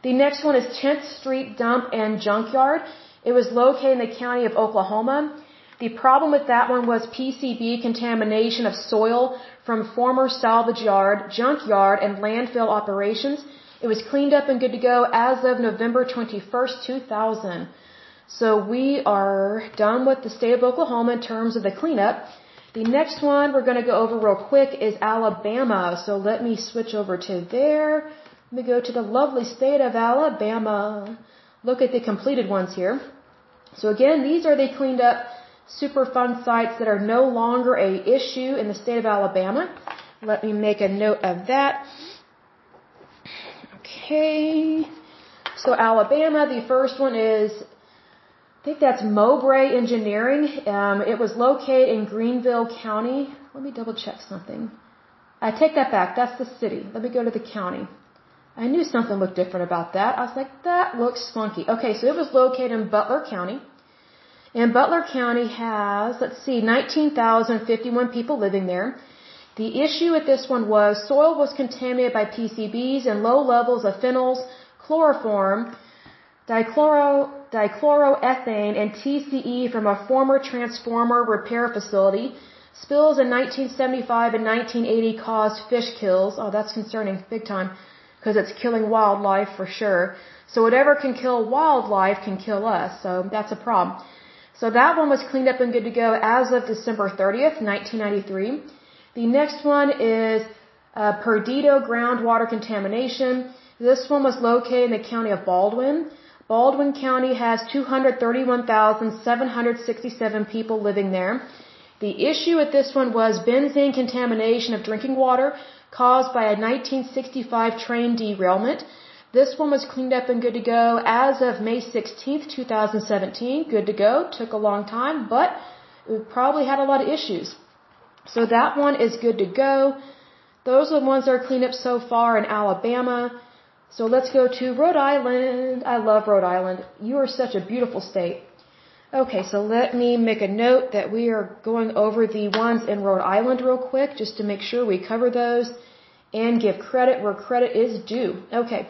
The next one is 10th Street Dump and Junkyard. It was located in the county of Oklahoma. The problem with that one was PCB contamination of soil from former salvage yard, junkyard, and landfill operations. It was cleaned up and good to go as of November 21st, 2000. So we are done with the state of Oklahoma in terms of the cleanup. The next one we're going to go over real quick is Alabama. So let me switch over to there. Let me go to the lovely state of Alabama. Look at the completed ones here. So again, these are the cleaned up Superfund sites that are no longer a issue in the state of Alabama. Let me make a note of that. Okay. So Alabama, the first one is, I think that's Mowbray Engineering. Um, it was located in Greenville County. Let me double check something. I take that back. That's the city. Let me go to the county. I knew something looked different about that. I was like, that looks funky. Okay, so it was located in Butler County. And Butler County has, let's see, 19,051 people living there. The issue with this one was soil was contaminated by PCBs and low levels of phenols, chloroform, dichloro, dichloroethane, and TCE from a former transformer repair facility. Spills in 1975 and 1980 caused fish kills. Oh, that's concerning, big time, because it's killing wildlife for sure. So whatever can kill wildlife can kill us, so that's a problem. So that one was cleaned up and good to go as of December 30th, 1993. The next one is uh, Perdido groundwater contamination. This one was located in the county of Baldwin. Baldwin County has 231,767 people living there. The issue with this one was benzene contamination of drinking water caused by a 1965 train derailment. This one was cleaned up and good to go as of May 16th, 2017. Good to go. Took a long time, but it probably had a lot of issues. So that one is good to go. Those are the ones that are cleaned up so far in Alabama. So let's go to Rhode Island. I love Rhode Island. You are such a beautiful state. Okay, so let me make a note that we are going over the ones in Rhode Island real quick just to make sure we cover those and give credit where credit is due. Okay.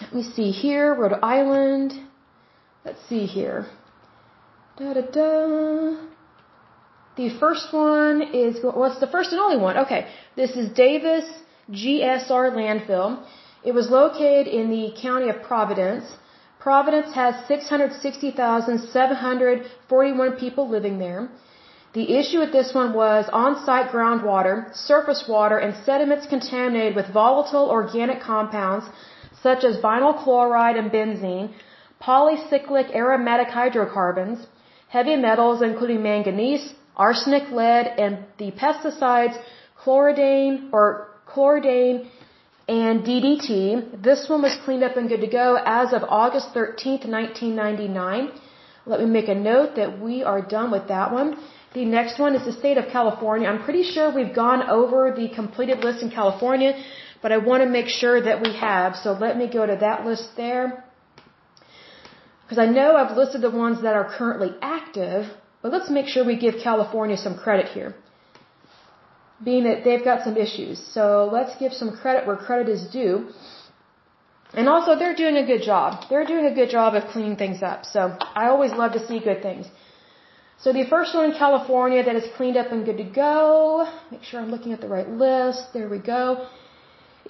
Let me see here, Rhode Island. Let's see here. Da da da. The first one is, well, the first and only one. Okay. This is Davis GSR landfill. It was located in the county of Providence. Providence has 660,741 people living there. The issue with this one was on-site groundwater, surface water, and sediments contaminated with volatile organic compounds such as vinyl chloride and benzene, polycyclic aromatic hydrocarbons, heavy metals including manganese, arsenic, lead, and the pesticides chloridane or chloridane and DDT. This one was cleaned up and good to go as of August 13th, 1999. Let me make a note that we are done with that one. The next one is the state of California. I'm pretty sure we've gone over the completed list in California, but I want to make sure that we have. So let me go to that list there. Because I know I've listed the ones that are currently active, but let's make sure we give California some credit here. Being that they've got some issues. So let's give some credit where credit is due. And also, they're doing a good job. They're doing a good job of cleaning things up. So I always love to see good things. So the first one in California that is cleaned up and good to go, make sure I'm looking at the right list, there we go,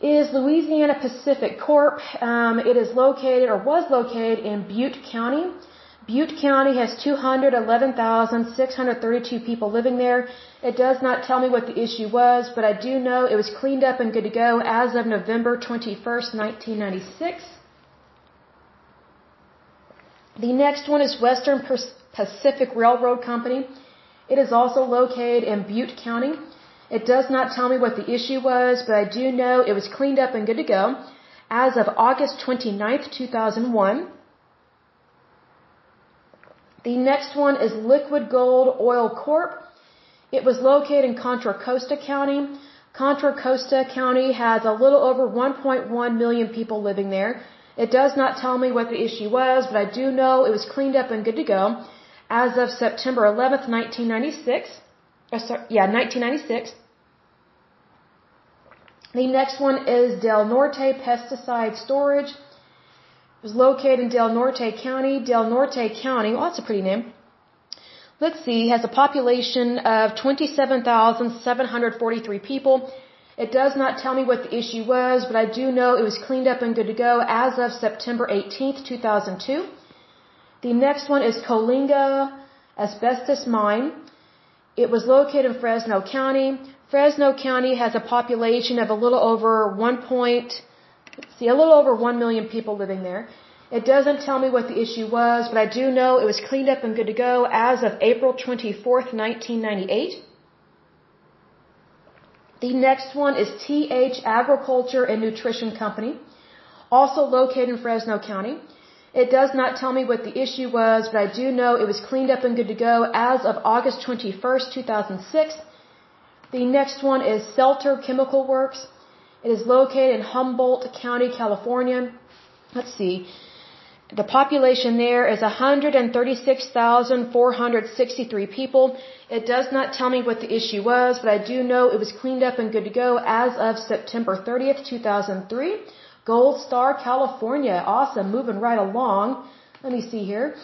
is Louisiana Pacific Corp. Um, it is located or was located in Butte County. Butte County has 211,632 people living there. It does not tell me what the issue was, but I do know it was cleaned up and good to go as of November 21st, 1996. The next one is Western Pacific Railroad Company. It is also located in Butte County. It does not tell me what the issue was, but I do know it was cleaned up and good to go as of August 29th, 2001. The next one is Liquid Gold Oil Corp. It was located in Contra Costa County. Contra Costa County has a little over 1.1 million people living there. It does not tell me what the issue was, but I do know it was cleaned up and good to go as of September 11th, 1996. Uh, sorry, yeah, 1996. The next one is Del Norte Pesticide Storage. It was located in Del Norte County. Del Norte County, oh, that's a pretty name. Let's see, has a population of 27,743 people. It does not tell me what the issue was, but I do know it was cleaned up and good to go as of September 18th, 2002. The next one is Coalinga Asbestos Mine. It was located in Fresno County. Fresno County has a population of a little over 1. Point, see, a little over 1 million people living there. It doesn't tell me what the issue was, but I do know it was cleaned up and good to go as of April 24th, 1998. The next one is TH Agriculture and Nutrition Company, also located in Fresno County. It does not tell me what the issue was, but I do know it was cleaned up and good to go as of August 21st, 2006. The next one is Celtor Chemical Works. It is located in Humboldt County, California. Let's see. The population there is 136,463 people. It does not tell me what the issue was, but I do know it was cleaned up and good to go as of September 30th, 2003. Gold Star, California. Awesome. Moving right along. Let me see here.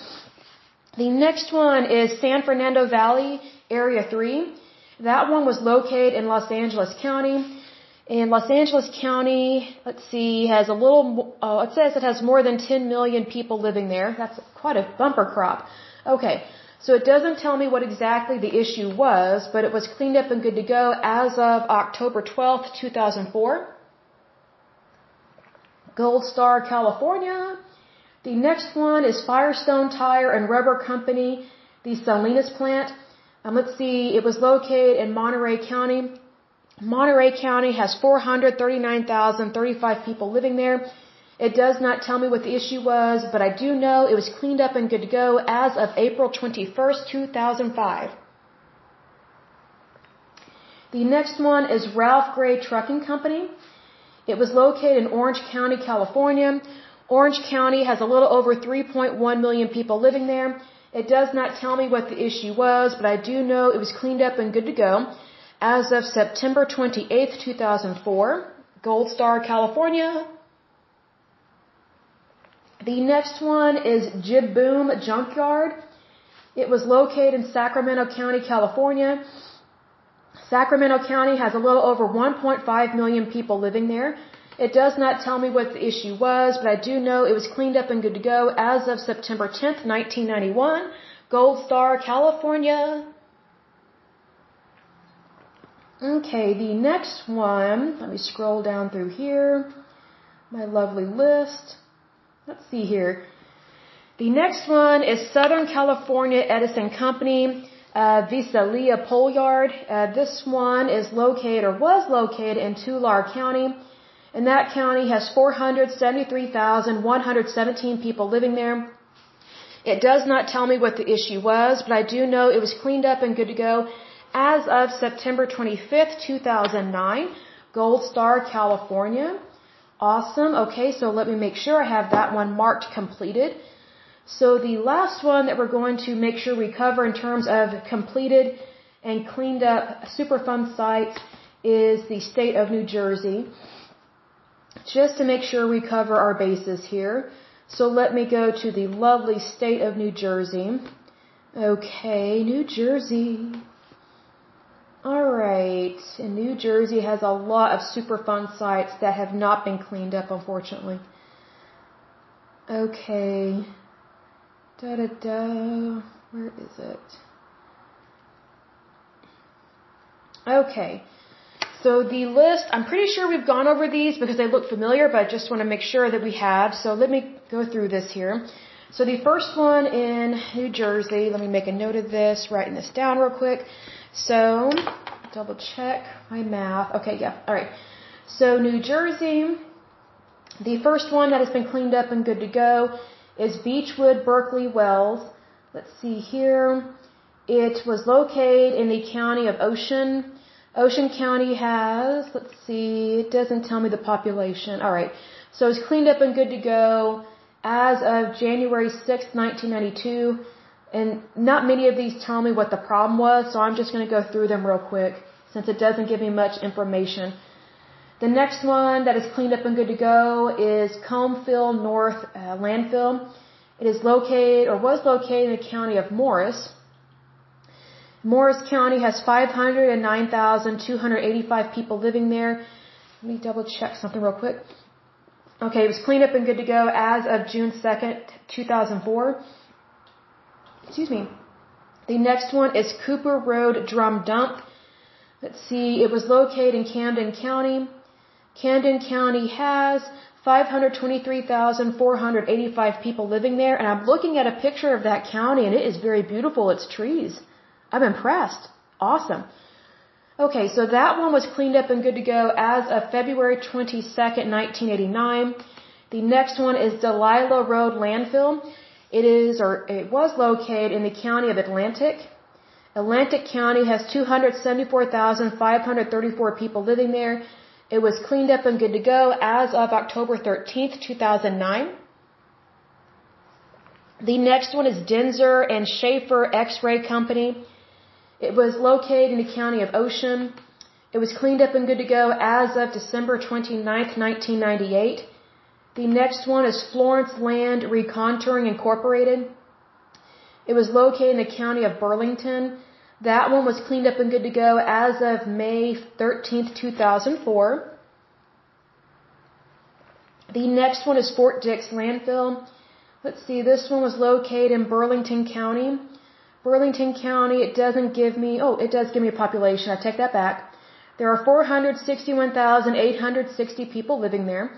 The next one is San Fernando Valley, Area 3. That one was located in Los Angeles County. And Los Angeles County, let's see, has a little, oh, it says it has more than 10 million people living there. That's quite a bumper crop. Okay, so it doesn't tell me what exactly the issue was, but it was cleaned up and good to go as of October 12th, 2004. Gold Star, California. The next one is Firestone Tire and Rubber Company, the Salinas plant. Um, let's see, it was located in Monterey County. Monterey County has 439,035 people living there. It does not tell me what the issue was, but I do know it was cleaned up and good to go as of April 21st, 2005. The next one is Ralph Gray Trucking Company. It was located in Orange County, California. Orange County has a little over 3.1 million people living there. It does not tell me what the issue was, but I do know it was cleaned up and good to go as of September 28, 2004, Gold Star, California. The next one is Jib-Boom Junkyard. It was located in Sacramento County, California. Sacramento County has a little over 1.5 million people living there. It does not tell me what the issue was, but I do know it was cleaned up and good to go as of September 10th, 1991. Gold Star, California. Okay, the next one, let me scroll down through here. My lovely list. Let's see here. The next one is Southern California Edison Company, uh, Visalia Pole Yard. Uh, this one is located or was located in Tulare County. And that county has 473,117 people living there. It does not tell me what the issue was, but I do know it was cleaned up and good to go as of September 25th, 2009, Gold Star, California. Awesome. Okay, so let me make sure I have that one marked completed. So the last one that we're going to make sure we cover in terms of completed and cleaned up Superfund sites is the state of New Jersey. Just to make sure we cover our bases here. So let me go to the lovely state of New Jersey. Okay, New Jersey. Alright, and New Jersey has a lot of Superfund sites that have not been cleaned up, unfortunately. Okay. Da da da. Where is it? Okay. So the list, I'm pretty sure we've gone over these because they look familiar, but I just want to make sure that we have. So let me go through this here. So the first one in New Jersey, let me make a note of this, writing this down real quick. So, double check my math. Okay, yeah, alright. So, New Jersey, the first one that has been cleaned up and good to go is Beachwood Berkeley Wells. Let's see here. It was located in the county of Ocean. Ocean County has, let's see, it doesn't tell me the population. Alright. So it's cleaned up and good to go as of January 6, 1992. And not many of these tell me what the problem was, so I'm just going to go through them real quick since it doesn't give me much information. The next one that is cleaned up and good to go is Combe Fill North uh, Landfill. It is located or was located in the county of Morris. Morris County has 509,285 people living there. Let me double check something real quick. Okay, it was cleaned up and good to go as of June 2nd, 2004. Excuse me. The next one is Cooper Road Drum Dump. Let's see, it was located in Camden County. Camden County has 523,485 people living there, and I'm looking at a picture of that county, and it is very beautiful. It's trees. I'm impressed. Awesome. Okay, so that one was cleaned up and good to go as of February 22nd, 1989. The next one is Delilah Road Landfill. It is, or it was located in the county of Atlantic. Atlantic County has 274,534 people living there. It was cleaned up and good to go as of October 13th, 2009. The next one is Denzer and Schafer X-Ray Company. It was located in the county of Ocean. It was cleaned up and good to go as of December 29th, 1998. The next one is Florence Land Recontouring Incorporated. It was located in the county of Burlington. That one was cleaned up and good to go as of May 13th, 2004. The next one is Fort Dix Landfill. Let's see, this one was located in Burlington County. Burlington County, it doesn't give me, oh, it does give me a population. I take that back. There are 461,860 people living there.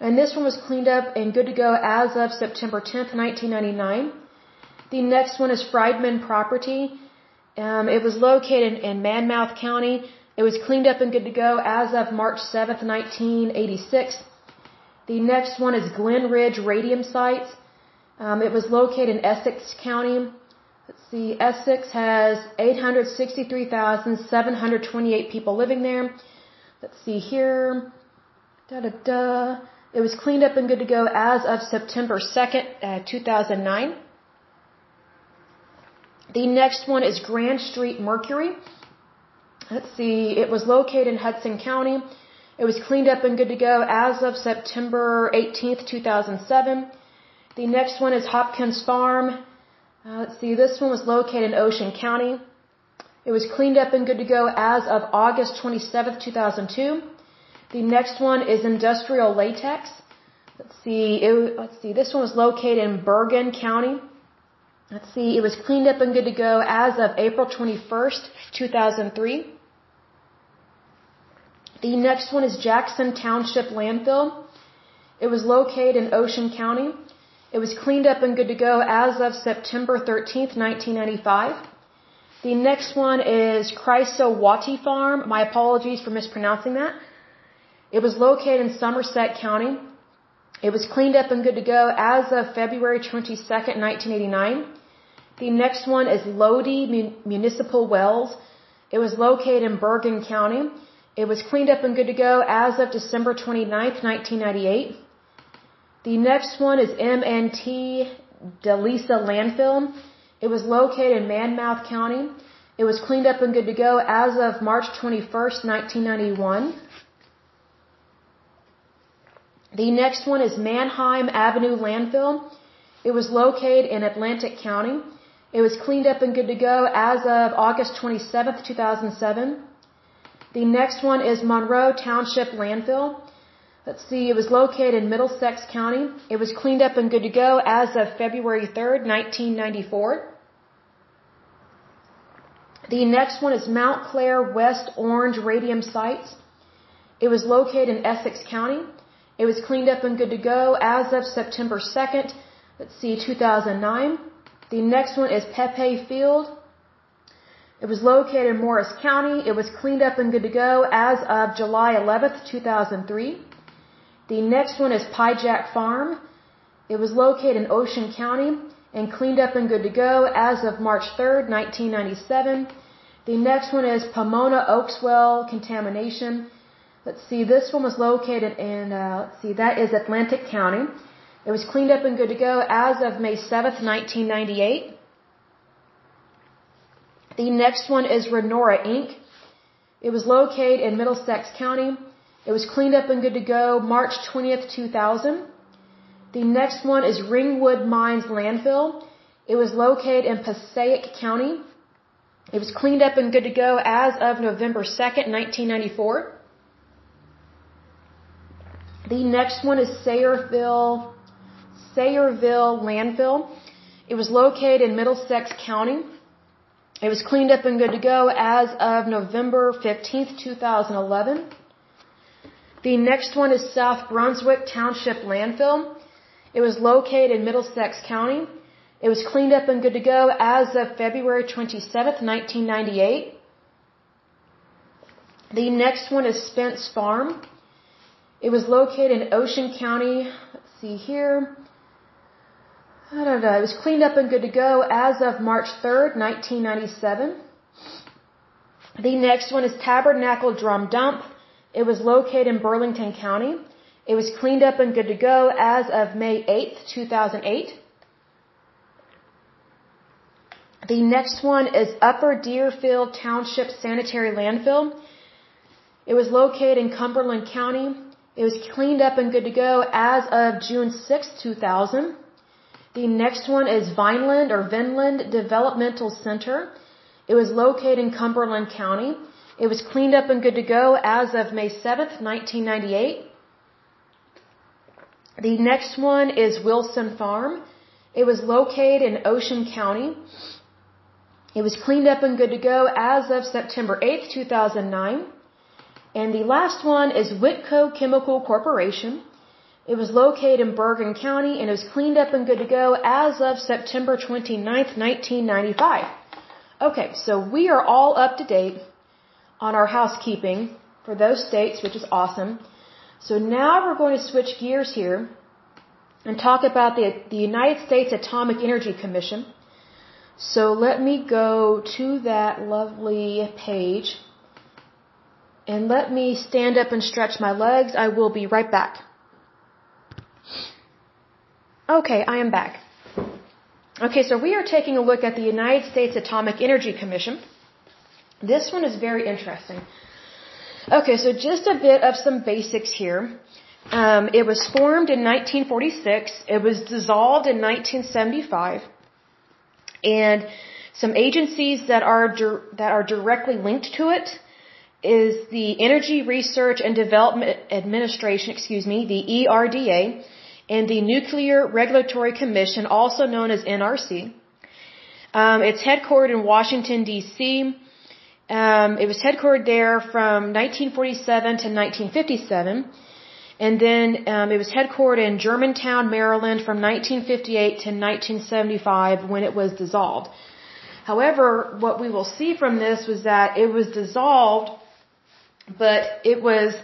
And this one was cleaned up and good to go as of September 10th, 1999. The next one is Friedman Property. Um, it was located in Monmouth County. It was cleaned up and good to go as of March 7th, 1986. The next one is Glen Ridge Radium Sites. Um, it was located in Essex County. Let's see, Essex has 863,728 people living there. Let's see here. Da da da. It was cleaned up and good to go as of September 2nd, uh, 2009. The next one is Grand Street Mercury. Let's see, it was located in Hudson County. It was cleaned up and good to go as of September 18th, 2007. The next one is Hopkins Farm. Uh, let's see, this one was located in Ocean County. It was cleaned up and good to go as of August 27th, 2002. The next one is Industrial Latex. Let's see, it, let's see, this one was located in Bergen County. Let's see, it was cleaned up and good to go as of April 21st, 2003. The next one is Jackson Township Landfill. It was located in Ocean County. It was cleaned up and good to go as of September 13th, 1995. The next one is Krysowaty Farm. My apologies for mispronouncing that. It was located in Somerset County. It was cleaned up and good to go as of February 22nd, 1989. The next one is Lodi Municipal Wells. It was located in Bergen County. It was cleaned up and good to go as of December 29, 1998. The next one is MNT Delisa landfill. It was located in Monmouth County. It was cleaned up and good to go as of March 21, 1991. The next one is Mannheim Avenue landfill. It was located in Atlantic County. It was cleaned up and good to go as of August 27th, 2007. The next one is Monroe Township landfill. Let's see, it was located in Middlesex County. It was cleaned up and good to go as of February 3rd, 1994. The next one is Montclair West Orange Radium Sites. It was located in Essex County. It was cleaned up and good to go as of September 2nd, let's see, 2009. The next one is Pepe Field. It was located in Morris County. It was cleaned up and good to go as of July 11th, 2003. The next one is Pijak Farm. It was located in Ocean County. and cleaned up and good to go as of March 3rd, 1997. The next one is Pomona Oaks Well contamination. Let's see, this one was located in, uh, let's see, that is Atlantic County. It was cleaned up and good to go as of May 7th, 1998. The next one is Renora Inc. It was located in Middlesex County. It was cleaned up and good to go March 20th, 2000. The next one is Ringwood Mines Landfill. It was located in Passaic County. It was cleaned up and good to go as of November 2nd, 1994. The next one is Sayreville, Sayreville Landfill. It was located in Middlesex County. It was cleaned up and good to go as of November 15th, 2011. The next one is South Brunswick Township Landfill. It was located in Middlesex County. It was cleaned up and good to go as of February 27th, 1998. The next one is Spence Farm. It was located in Ocean County. Let's see here. I don't know. It was cleaned up and good to go as of March 3rd, 1997. The next one is Tabernacle Drum Dump. It was located in Burlington County. It was cleaned up and good to go as of May 8th, 2008. The next one is Upper Deerfield Township Sanitary Landfill. It was located in Cumberland County. It was cleaned up and good to go as of June 6, 2000. The next one is Vineland or Vinland Developmental Center. It was located in Cumberland County. It was cleaned up and good to go as of May 7th, 1998. The next one is Wilson Farm. It was located in Ocean County. It was cleaned up and good to go as of September 8th, 2009. And the last one is Witco Chemical Corporation. It was located in Bergen County and it was cleaned up and good to go as of September 29th, 1995. Okay, so we are all up to date on our housekeeping for those states, which is awesome. So now we're going to switch gears here and talk about the, the United States Atomic Energy Commission. So let me go to that lovely page and let me stand up and stretch my legs. I will be right back. Okay, I am back. Okay, so we are taking a look at the United States Atomic Energy Commission. This one is very interesting. Okay, so just a bit of some basics here. Um, it was formed in 1946. It was dissolved in 1975, and some agencies that are that are directly linked to it is the Energy Research and Development Administration, excuse me, the ERDA, and the Nuclear Regulatory Commission, also known as NRC. Um, it's headquartered in Washington D.C. Um, it was headquartered there from 1947 to 1957. And then um, it was headquartered in Germantown, Maryland from 1958 to 1975 when it was dissolved. However, what we will see from this was that it was dissolved, but it was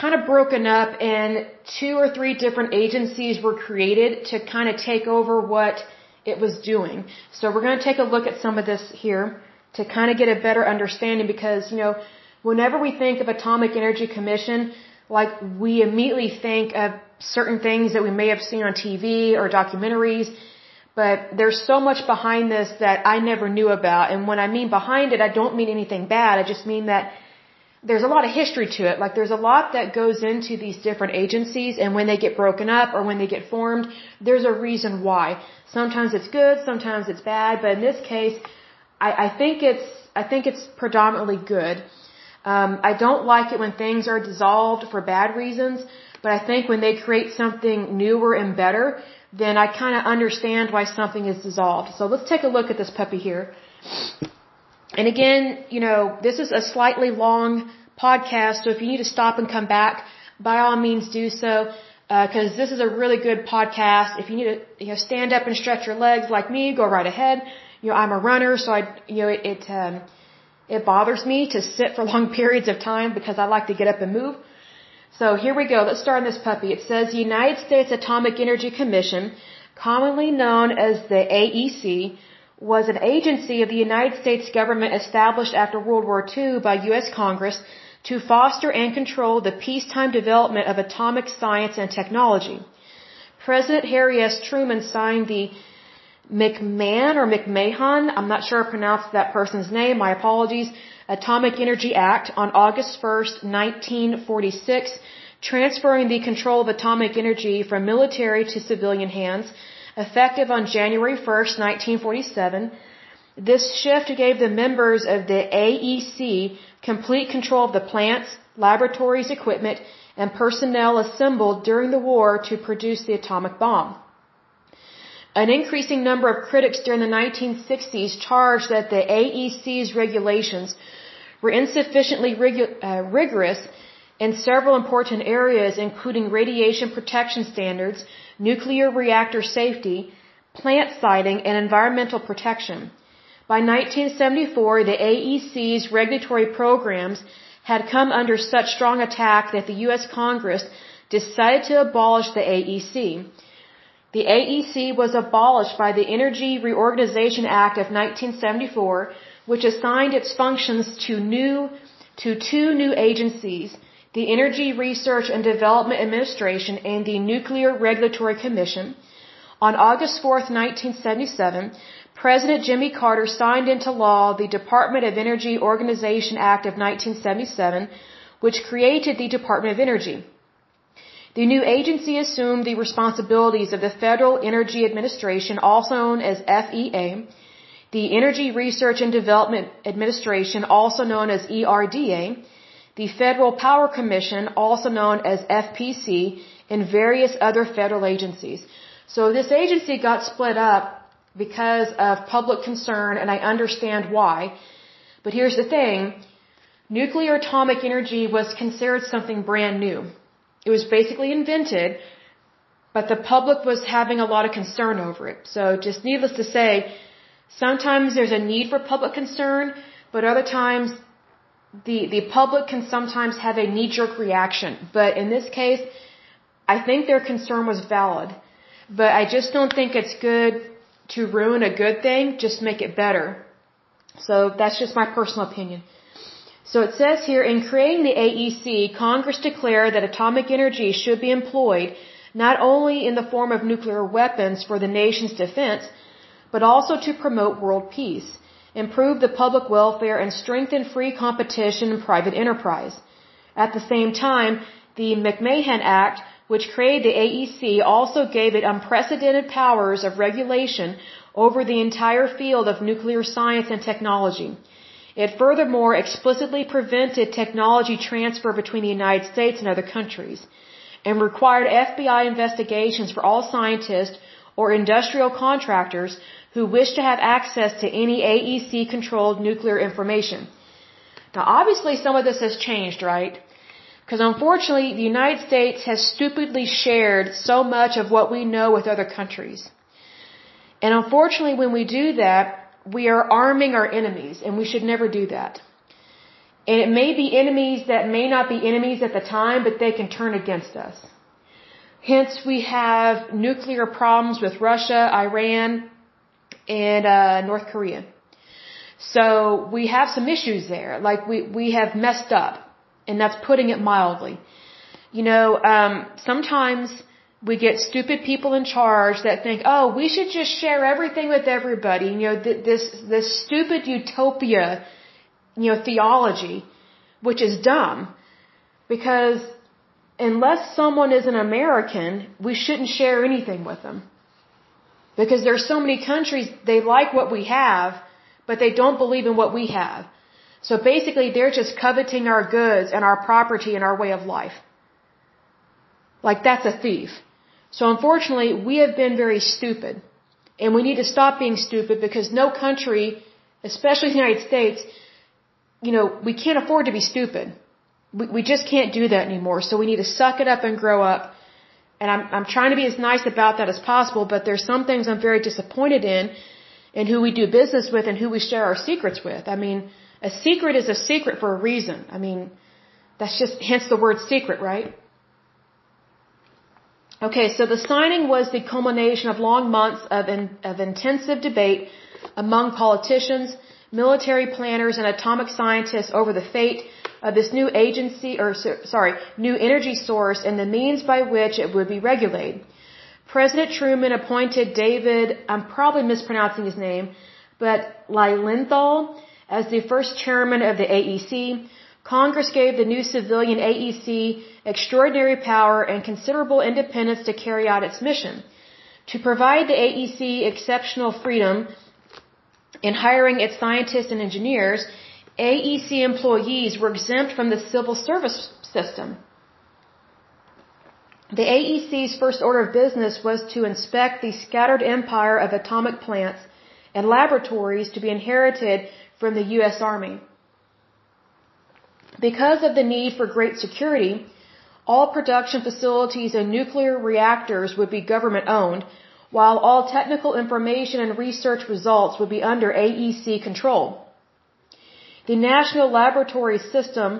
kind of broken up and two or three different agencies were created to kind of take over what it was doing. So we're going to take a look at some of this here to kind of get a better understanding because, you know, whenever we think of Atomic Energy Commission, like we immediately think of certain things that we may have seen on TV or documentaries, but there's so much behind this that I never knew about. And when I mean behind it, I don't mean anything bad. I just mean that there's a lot of history to it. Like there's a lot that goes into these different agencies and when they get broken up or when they get formed, there's a reason why. Sometimes it's good, sometimes it's bad, but in this case, I, I think it's I think it's predominantly good. Um, I don't like it when things are dissolved for bad reasons, but I think when they create something newer and better, then I kind of understand why something is dissolved. So let's take a look at this puppy here. And again, you know, this is a slightly long podcast, so if you need to stop and come back, by all means do so, because uh, this is a really good podcast. If you need to, you know, stand up and stretch your legs like me, go right ahead you know, I'm a runner, so I, you know, it, it, um, it bothers me to sit for long periods of time because I like to get up and move. So here we go. Let's start on this puppy. It says United States Atomic Energy Commission commonly known as the AEC, was an agency of the United States government established after World War II by U.S. Congress to foster and control the peacetime development of atomic science and technology. President Harry S. Truman signed the McMahon or McMahon, I'm not sure I pronounced that person's name, my apologies, Atomic Energy Act on August 1st, 1946, transferring the control of atomic energy from military to civilian hands, effective on January 1st, 1947. This shift gave the members of the AEC complete control of the plants, laboratories, equipment, and personnel assembled during the war to produce the atomic bomb. An increasing number of critics during the 1960s charged that the AEC's regulations were insufficiently uh, rigorous in several important areas, including radiation protection standards, nuclear reactor safety, plant siting, and environmental protection. By 1974, the AEC's regulatory programs had come under such strong attack that the U.S. Congress decided to abolish the AEC. The AEC was abolished by the Energy Reorganization Act of 1974, which assigned its functions to new, to two new agencies, the Energy Research and Development Administration and the Nuclear Regulatory Commission. On August 4, 1977, President Jimmy Carter signed into law the Department of Energy Organization Act of 1977, which created the Department of Energy. The new agency assumed the responsibilities of the Federal Energy Administration, also known as FEA, the Energy Research and Development Administration, also known as ERDA, the Federal Power Commission, also known as FPC, and various other federal agencies. So this agency got split up because of public concern, and I understand why. But here's the thing. Nuclear atomic energy was considered something brand new. It was basically invented, but the public was having a lot of concern over it. So just needless to say, sometimes there's a need for public concern, but other times the, the public can sometimes have a knee-jerk reaction. But in this case, I think their concern was valid. But I just don't think it's good to ruin a good thing, just make it better. So that's just my personal opinion. So it says here, in creating the AEC, Congress declared that atomic energy should be employed not only in the form of nuclear weapons for the nation's defense, but also to promote world peace, improve the public welfare, and strengthen free competition and private enterprise. At the same time, the McMahon Act, which created the AEC, also gave it unprecedented powers of regulation over the entire field of nuclear science and technology. It furthermore explicitly prevented technology transfer between the United States and other countries and required FBI investigations for all scientists or industrial contractors who wish to have access to any AEC controlled nuclear information. Now obviously some of this has changed, right? Because unfortunately the United States has stupidly shared so much of what we know with other countries. And unfortunately when we do that, we are arming our enemies, and we should never do that. And it may be enemies that may not be enemies at the time, but they can turn against us. Hence, we have nuclear problems with Russia, Iran, and uh, North Korea. So we have some issues there. Like we we have messed up, and that's putting it mildly. You know, um, sometimes we get stupid people in charge that think, oh, we should just share everything with everybody. You know, th- this this stupid utopia, you know, theology, which is dumb, because unless someone is an American, we shouldn't share anything with them. Because there's so many countries they like what we have, but they don't believe in what we have. So basically, they're just coveting our goods and our property and our way of life. Like that's a thief. So unfortunately, we have been very stupid. And we need to stop being stupid because no country, especially the United States, you know, we can't afford to be stupid. We, we just can't do that anymore. So we need to suck it up and grow up. And I'm, I'm trying to be as nice about that as possible, but there's some things I'm very disappointed in, in who we do business with and who we share our secrets with. I mean, a secret is a secret for a reason. I mean, that's just, hence the word secret, right? Okay, so the signing was the culmination of long months of, in, of intensive debate among politicians, military planners, and atomic scientists over the fate of this new agency, or sorry, new energy source and the means by which it would be regulated. President Truman appointed David, I'm probably mispronouncing his name, but Lilienthal as the first chairman of the AEC. Congress gave the new civilian AEC extraordinary power and considerable independence to carry out its mission. To provide the AEC exceptional freedom in hiring its scientists and engineers, AEC employees were exempt from the civil service system. The AEC's first order of business was to inspect the scattered empire of atomic plants and laboratories to be inherited from the U.S. Army. Because of the need for great security, all production facilities and nuclear reactors would be government owned, while all technical information and research results would be under AEC control. The National Laboratory System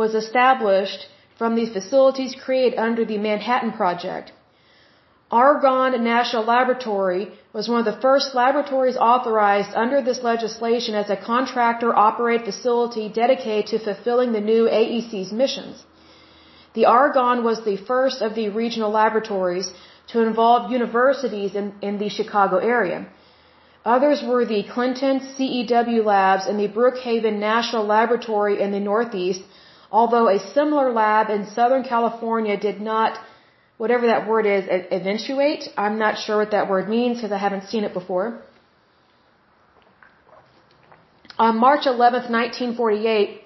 was established from these facilities created under the Manhattan Project. Argonne National Laboratory was one of the first laboratories authorized under this legislation as a contractor operated facility dedicated to fulfilling the new AEC's missions. The Argonne was the first of the regional laboratories to involve universities in, in the Chicago area. Others were the Clinton CEW labs and the Brookhaven National Laboratory in the Northeast, although a similar lab in Southern California did not whatever that word is, eventuate. I'm not sure what that word means because I haven't seen it before. On March 11th, 1948,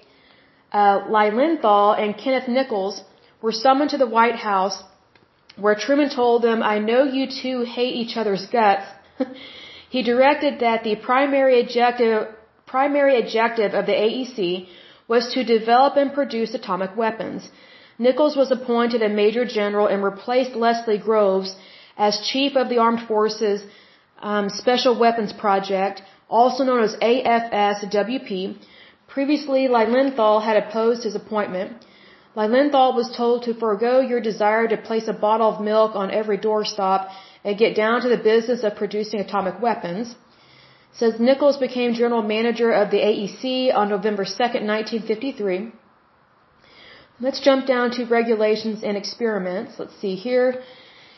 uh, Lilienthal and Kenneth Nichols were summoned to the White House where Truman told them, I know you two hate each other's guts. he directed that the primary objective, primary objective of the AEC was to develop and produce atomic weapons. Nichols was appointed a major general and replaced Leslie Groves as chief of the Armed Forces um, Special Weapons Project, also known as AFSWP. Previously, Lilienthal had opposed his appointment. Lilienthal was told to forego your desire to place a bottle of milk on every doorstop and get down to the business of producing atomic weapons. Says Nichols became general manager of the AEC on November 2, 1953. Let's jump down to regulations and experiments. Let's see here.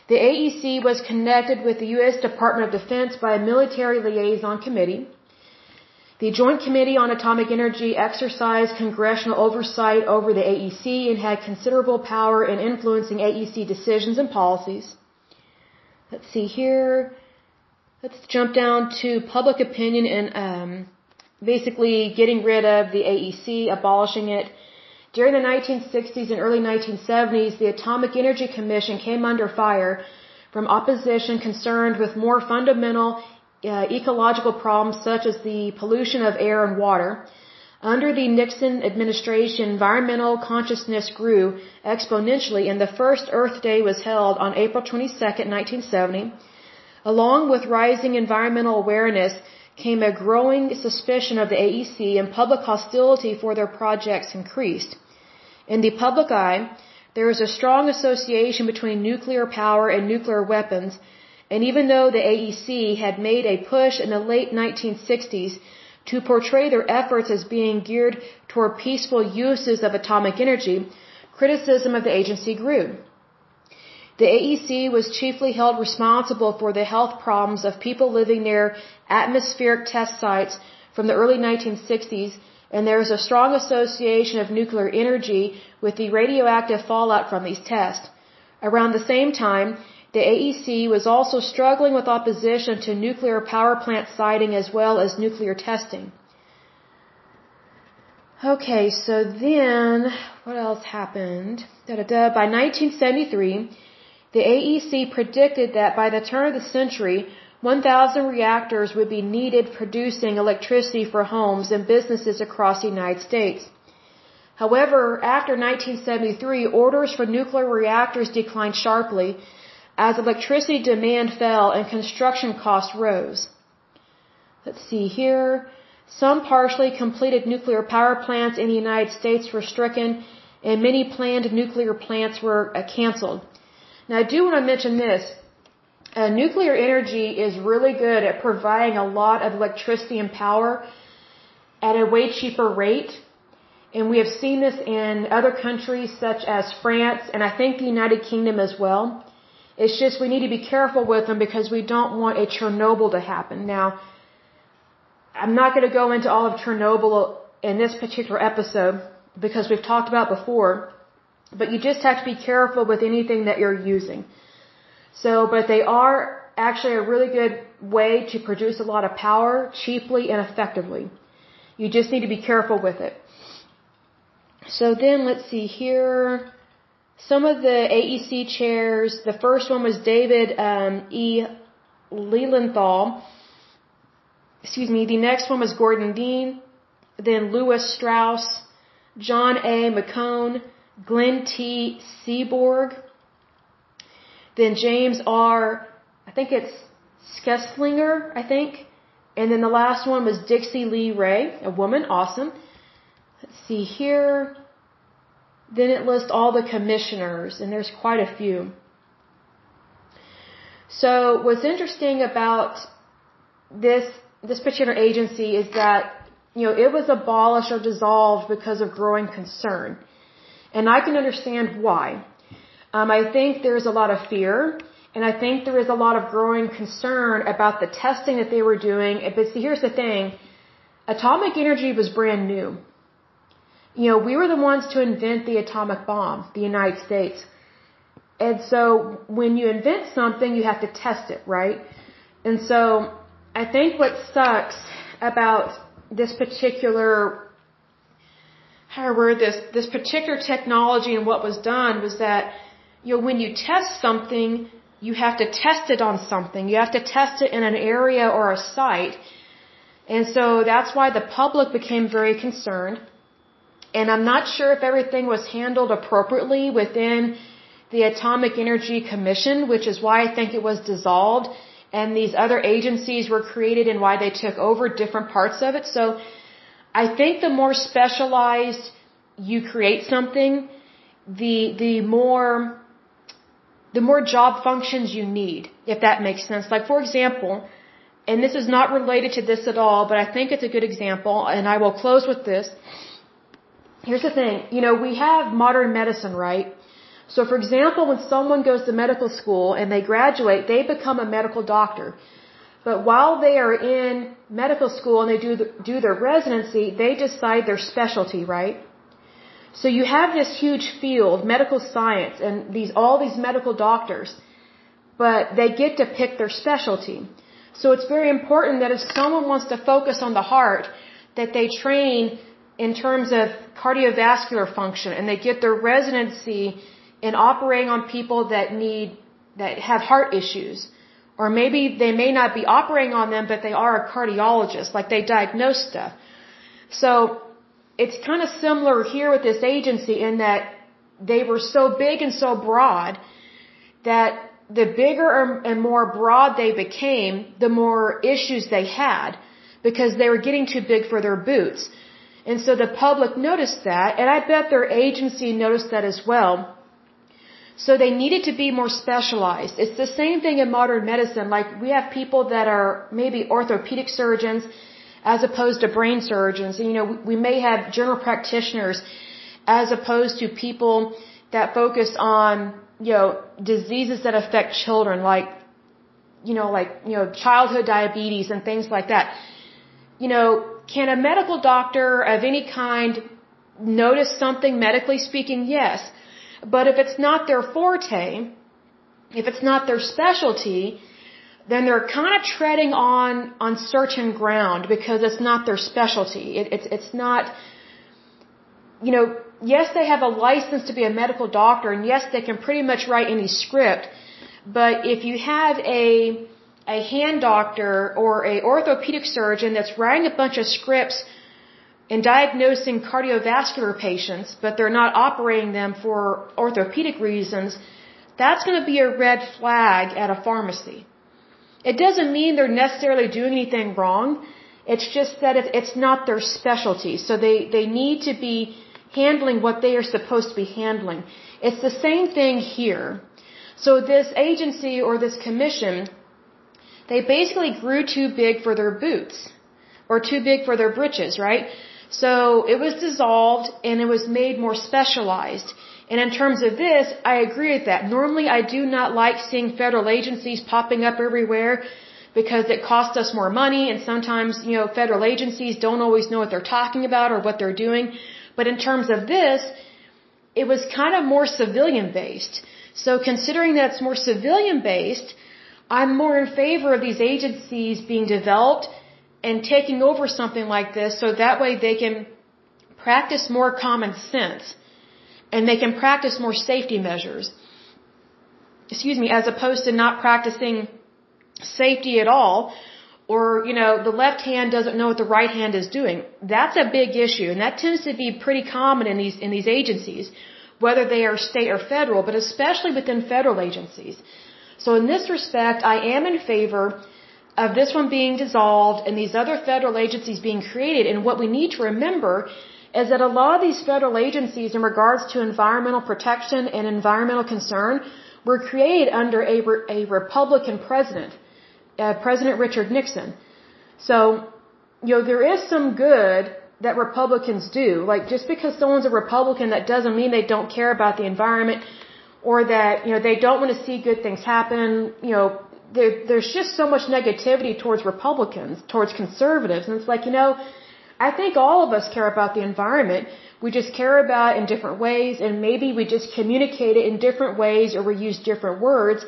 The AEC was connected with the U.S. Department of Defense by a military liaison committee. The Joint Committee on Atomic Energy exercised congressional oversight over the AEC and had considerable power in influencing AEC decisions and policies. Let's see here. Let's jump down to public opinion and um, basically getting rid of the AEC, abolishing it. During the 1960s and early 1970s, the Atomic Energy Commission came under fire from opposition concerned with more fundamental uh, ecological problems such as the pollution of air and water. Under the Nixon administration, environmental consciousness grew exponentially and the first Earth Day was held on April 22, 1970. Along with rising environmental awareness came a growing suspicion of the AEC and public hostility for their projects increased. In the public eye, there is a strong association between nuclear power and nuclear weapons, and even though the AEC had made a push in the late 1960s to portray their efforts as being geared toward peaceful uses of atomic energy, criticism of the agency grew. The AEC was chiefly held responsible for the health problems of people living near atmospheric test sites from the early 1960s and there is a strong association of nuclear energy with the radioactive fallout from these tests. Around the same time, the AEC was also struggling with opposition to nuclear power plant siting as well as nuclear testing. Okay, so then, what else happened? Da, da, da. By 1973, the AEC predicted that by the turn of the century, 1,000 reactors would be needed producing electricity for homes and businesses across the United States. However, after 1973, orders for nuclear reactors declined sharply as electricity demand fell and construction costs rose. Let's see here. Some partially completed nuclear power plants in the United States were stricken and many planned nuclear plants were uh, canceled. Now I do want to mention this. Uh, nuclear energy is really good at providing a lot of electricity and power at a way cheaper rate. And we have seen this in other countries such as France and I think the United Kingdom as well. It's just we need to be careful with them because we don't want a Chernobyl to happen. Now, I'm not going to go into all of Chernobyl in this particular episode because we've talked about before, but you just have to be careful with anything that you're using. So, but they are actually a really good way to produce a lot of power cheaply and effectively. You just need to be careful with it. So then let's see here. Some of the AEC chairs, the first one was David um, E. Lilienthal. Excuse me. The next one was Gordon Dean. Then Lewis Strauss, John A. McCone, Glenn T. Seaborg. Then James R. I think it's Skeslinger, I think. And then the last one was Dixie Lee Ray, a woman, awesome. Let's see here. Then it lists all the commissioners, and there's quite a few. So what's interesting about this this particular agency is that you know it was abolished or dissolved because of growing concern, and I can understand why. Um, I think there's a lot of fear, and I think there is a lot of growing concern about the testing that they were doing. But see, here's the thing: atomic energy was brand new. You know, we were the ones to invent the atomic bomb, the United States. And so when you invent something, you have to test it, right? And so I think what sucks about this particular how word this this particular technology and what was done was that you know when you test something you have to test it on something you have to test it in an area or a site and so that's why the public became very concerned and I'm not sure if everything was handled appropriately within the Atomic Energy Commission, which is why I think it was dissolved and these other agencies were created and why they took over different parts of it. So I think the more specialized you create something, the, the more, the more job functions you need, if that makes sense. Like for example, and this is not related to this at all, but I think it's a good example, and I will close with this here's the thing, you know, we have modern medicine, right? So for example, when someone goes to medical school and they graduate, they become a medical doctor. But while they are in medical school and they do, the, do their residency, they decide their specialty, right? So you have this huge field, medical science, and these, all these medical doctors, but they get to pick their specialty. So it's very important that if someone wants to focus on the heart, that they train in terms of cardiovascular function and they get their residency in operating on people that need, that have heart issues. Or maybe they may not be operating on them, but they are a cardiologist, like they diagnose stuff. So it's kind of similar here with this agency in that they were so big and so broad that the bigger and more broad they became, the more issues they had because they were getting too big for their boots. And so the public noticed that, and I bet their agency noticed that as well. So they needed to be more specialized. It's the same thing in modern medicine. Like we have people that are maybe orthopedic surgeons as opposed to brain surgeons. And, you know, we may have general practitioners as opposed to people that focus on, you know, diseases that affect children like, you know, like, you know, childhood diabetes and things like that. You know, can a medical doctor of any kind notice something medically speaking? Yes. But if it's not their forte, if it's not their specialty, then they're kind of treading on on certain ground because it's not their specialty. It, it's it's not. You know, yes, they have a license to be a medical doctor, and yes, they can pretty much write any script. But if you have a a hand doctor or a orthopedic surgeon that's writing a bunch of scripts and diagnosing cardiovascular patients, but they're not operating them for orthopedic reasons, that's going to be a red flag at a pharmacy. It doesn't mean they're necessarily doing anything wrong. It's just that it's not their specialty. So they, they need to be handling what they are supposed to be handling. It's the same thing here. So this agency or this commission, they basically grew too big for their boots or too big for their britches, right? So it was dissolved and it was made more specialized. And in terms of this, I agree with that. Normally I do not like seeing federal agencies popping up everywhere because it costs us more money and sometimes, you know, federal agencies don't always know what they're talking about or what they're doing. But in terms of this, it was kind of more civilian based. So considering that it's more civilian based, I'm more in favor of these agencies being developed and taking over something like this so that way they can practice more common sense and they can practice more safety measures. Excuse me, as opposed to not practicing safety at all or you know the left hand doesn't know what the right hand is doing that's a big issue and that tends to be pretty common in these in these agencies whether they are state or federal but especially within federal agencies so in this respect i am in favor of this one being dissolved and these other federal agencies being created and what we need to remember is that a lot of these federal agencies in regards to environmental protection and environmental concern were created under a, a Republican president uh, President Richard Nixon. So, you know, there is some good that Republicans do. Like, just because someone's a Republican, that doesn't mean they don't care about the environment or that, you know, they don't want to see good things happen. You know, there, there's just so much negativity towards Republicans, towards conservatives. And it's like, you know, I think all of us care about the environment. We just care about it in different ways, and maybe we just communicate it in different ways or we use different words.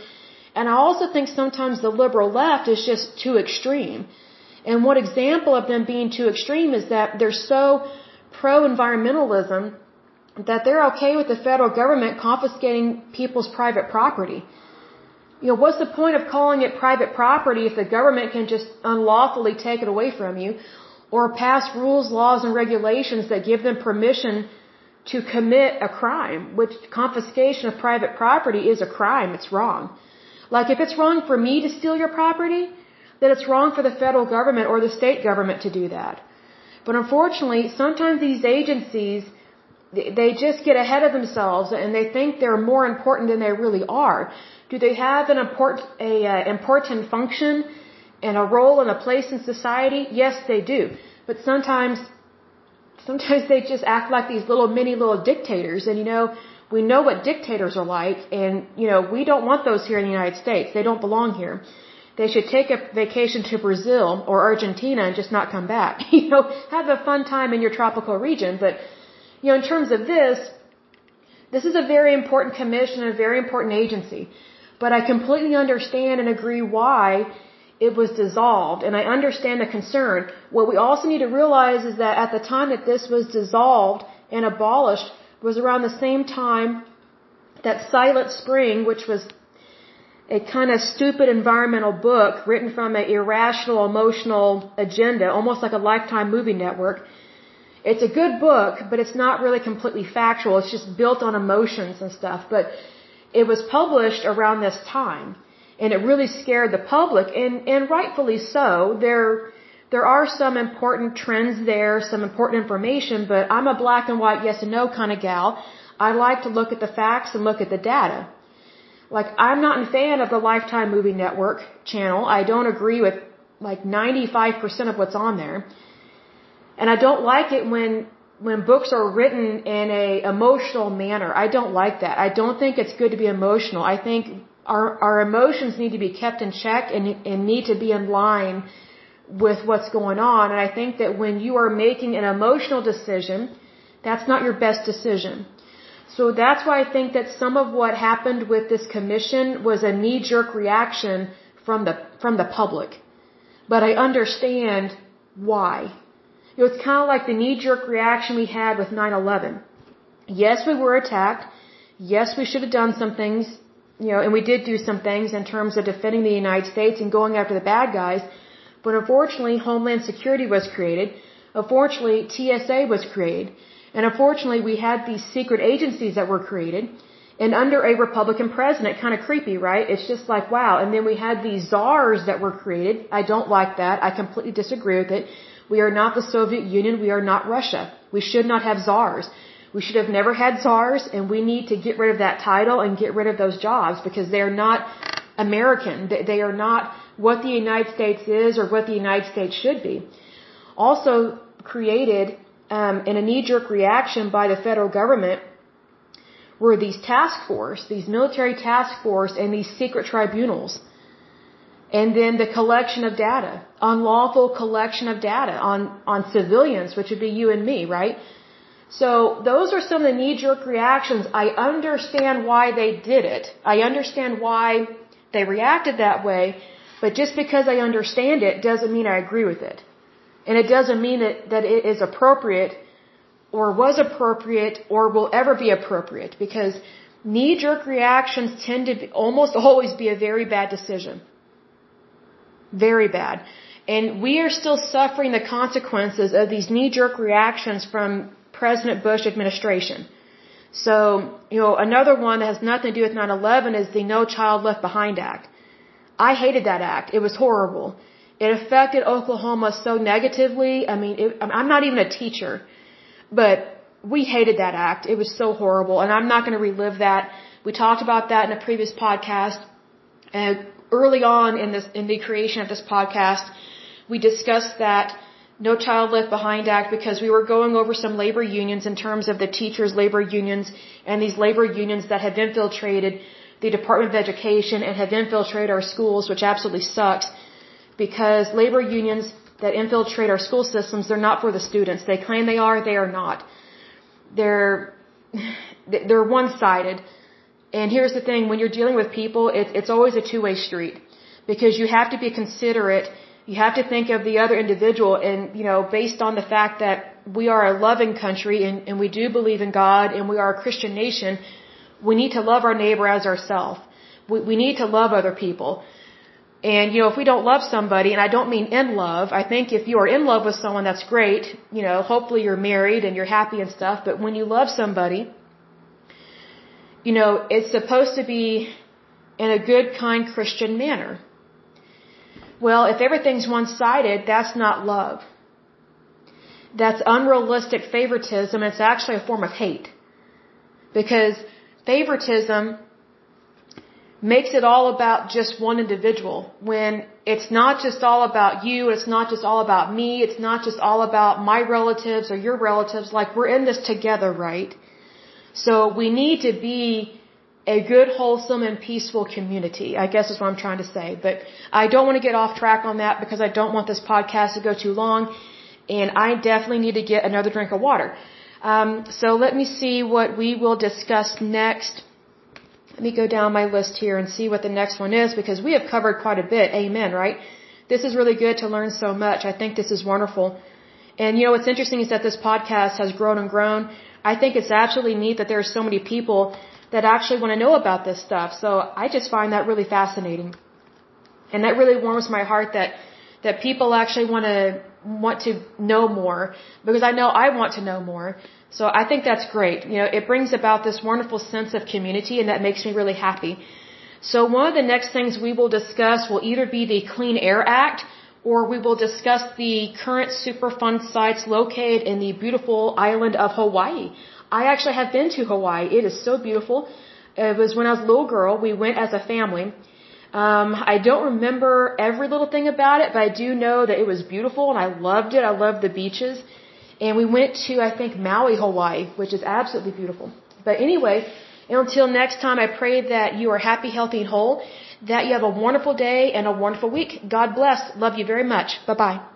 And I also think sometimes the liberal left is just too extreme. And one example of them being too extreme is that they're so pro-environmentalism that they're okay with the federal government confiscating people's private property. You know, what's the point of calling it private property if the government can just unlawfully take it away from you or pass rules, laws, and regulations that give them permission to commit a crime, which confiscation of private property is a crime. It's wrong. Like if it's wrong for me to steal your property, then it's wrong for the federal government or the state government to do that. But unfortunately, sometimes these agencies, they just get ahead of themselves and they think they're more important than they really are. Do they have an important, a, uh, important function and a role and a place in society? Yes, they do. But sometimes, sometimes they just act like these little mini little dictators and you know, we know what dictators are like, and, you know, we don't want those here in the United States. They don't belong here. They should take a vacation to Brazil or Argentina and just not come back. you know, have a fun time in your tropical region. But, you know, in terms of this, this is a very important commission, and a very important agency. But I completely understand and agree why it was dissolved. And I understand the concern. What we also need to realize is that at the time that this was dissolved and abolished, was around the same time that Silent Spring, which was a kind of stupid environmental book written from an irrational emotional agenda, almost like a lifetime movie network. It's a good book, but it's not really completely factual. It's just built on emotions and stuff. But it was published around this time. And it really scared the public, and, and rightfully so. There, there are some important trends there, some important information, but I'm a black and white yes and no kind of gal. I like to look at the facts and look at the data. Like, I'm not a fan of the Lifetime Movie Network channel. I don't agree with like 95% of what's on there. And I don't like it when when books are written in a emotional manner. I don't like that. I don't think it's good to be emotional. I think our our emotions need to be kept in check and and need to be in line with what's going on. And I think that when you are making an emotional decision, that's not your best decision. So that's why I think that some of what happened with this commission was a knee-jerk reaction from the from the public. But I understand why. Know, it's kind of like the knee-jerk reaction we had with 9/11. Yes, we were attacked. Yes, we should have done some things, you know, and we did do some things in terms of defending the United States and going after the bad guys. But unfortunately, Homeland Security was created. Unfortunately, TSA was created. And unfortunately, we had these secret agencies that were created. And under a Republican president, kind of creepy, right? It's just like, wow. And then we had these czars that were created. I don't like that. I completely disagree with it. We are not the Soviet Union. We are not Russia. We should not have czars. We should have never had czars, and we need to get rid of that title and get rid of those jobs because they are not American. They are not what the United States is or what the United States should be. Also created um, in a knee-jerk reaction by the federal government were these task force, these military task force, and these secret tribunals. And then the collection of data, unlawful collection of data on, on civilians, which would be you and me, right? So those are some of the knee-jerk reactions. I understand why they did it. I understand why they reacted that way, but just because I understand it doesn't mean I agree with it. And it doesn't mean that, that it is appropriate or was appropriate or will ever be appropriate because knee jerk reactions tend to be, almost always be a very bad decision. Very bad. And we are still suffering the consequences of these knee jerk reactions from President Bush administration. So, you know, another one that has nothing to do with 9-11 is the No Child Left Behind Act. I hated that act. It was horrible. It affected Oklahoma so negatively. I mean, it, I'm not even a teacher, but we hated that act. It was so horrible, and I'm not going to relive that. We talked about that in a previous podcast. And early on in this, in the creation of this podcast, we discussed that No Child Left Behind Act because we were going over some labor unions in terms of the teachers' labor unions and these labor unions that have infiltrated the Department of Education and have infiltrated our schools, which absolutely sucks because labor unions that infiltrate our school systems, they're not for the students. They claim they are, they are not. They're, they're one-sided. And here's the thing, when you're dealing with people, it, it's always a two-way street. Because you have to be considerate, you have to think of the other individual, and, you know, based on the fact that we are a loving country, and, and we do believe in God, and we are a Christian nation, we need to love our neighbor as ourselves. We, we need to love other people. And, you know, if we don't love somebody, and I don't mean in love, I think if you are in love with someone, that's great. You know, hopefully you're married and you're happy and stuff. But when you love somebody, you know, it's supposed to be in a good, kind Christian manner. Well, if everything's one-sided, that's not love. That's unrealistic favoritism. It's actually a form of hate. Because favoritism makes it all about just one individual when it's not just all about you, it's not just all about me, it's not just all about my relatives or your relatives, like we're in this together, right? So we need to be a good, wholesome, and peaceful community, I guess is what I'm trying to say. But I don't want to get off track on that because I don't want this podcast to go too long, and I definitely need to get another drink of water. Um, so let me see what we will discuss next. Let me go down my list here and see what the next one is because we have covered quite a bit. Amen, right? This is really good to learn so much. I think this is wonderful. And you know what's interesting is that this podcast has grown and grown. I think it's absolutely neat that there are so many people that actually want to know about this stuff. So I just find that really fascinating. And that really warms my heart that that people actually want to want to know more because I know I want to know more. So I think that's great. You know, it brings about this wonderful sense of community and that makes me really happy. So one of the next things we will discuss will either be the Clean Air Act or we will discuss the current Superfund sites located in the beautiful island of Hawaii. I actually have been to Hawaii. It is so beautiful. It was when I was a little girl. We went as a family. Um, I don't remember every little thing about it, but I do know that it was beautiful and I loved it. I loved the beaches. And we went to, I think, Maui, Hawaii, which is absolutely beautiful. But anyway, until next time, I pray that you are happy, healthy, and whole, that you have a wonderful day and a wonderful week. God bless. Love you very much. Bye bye.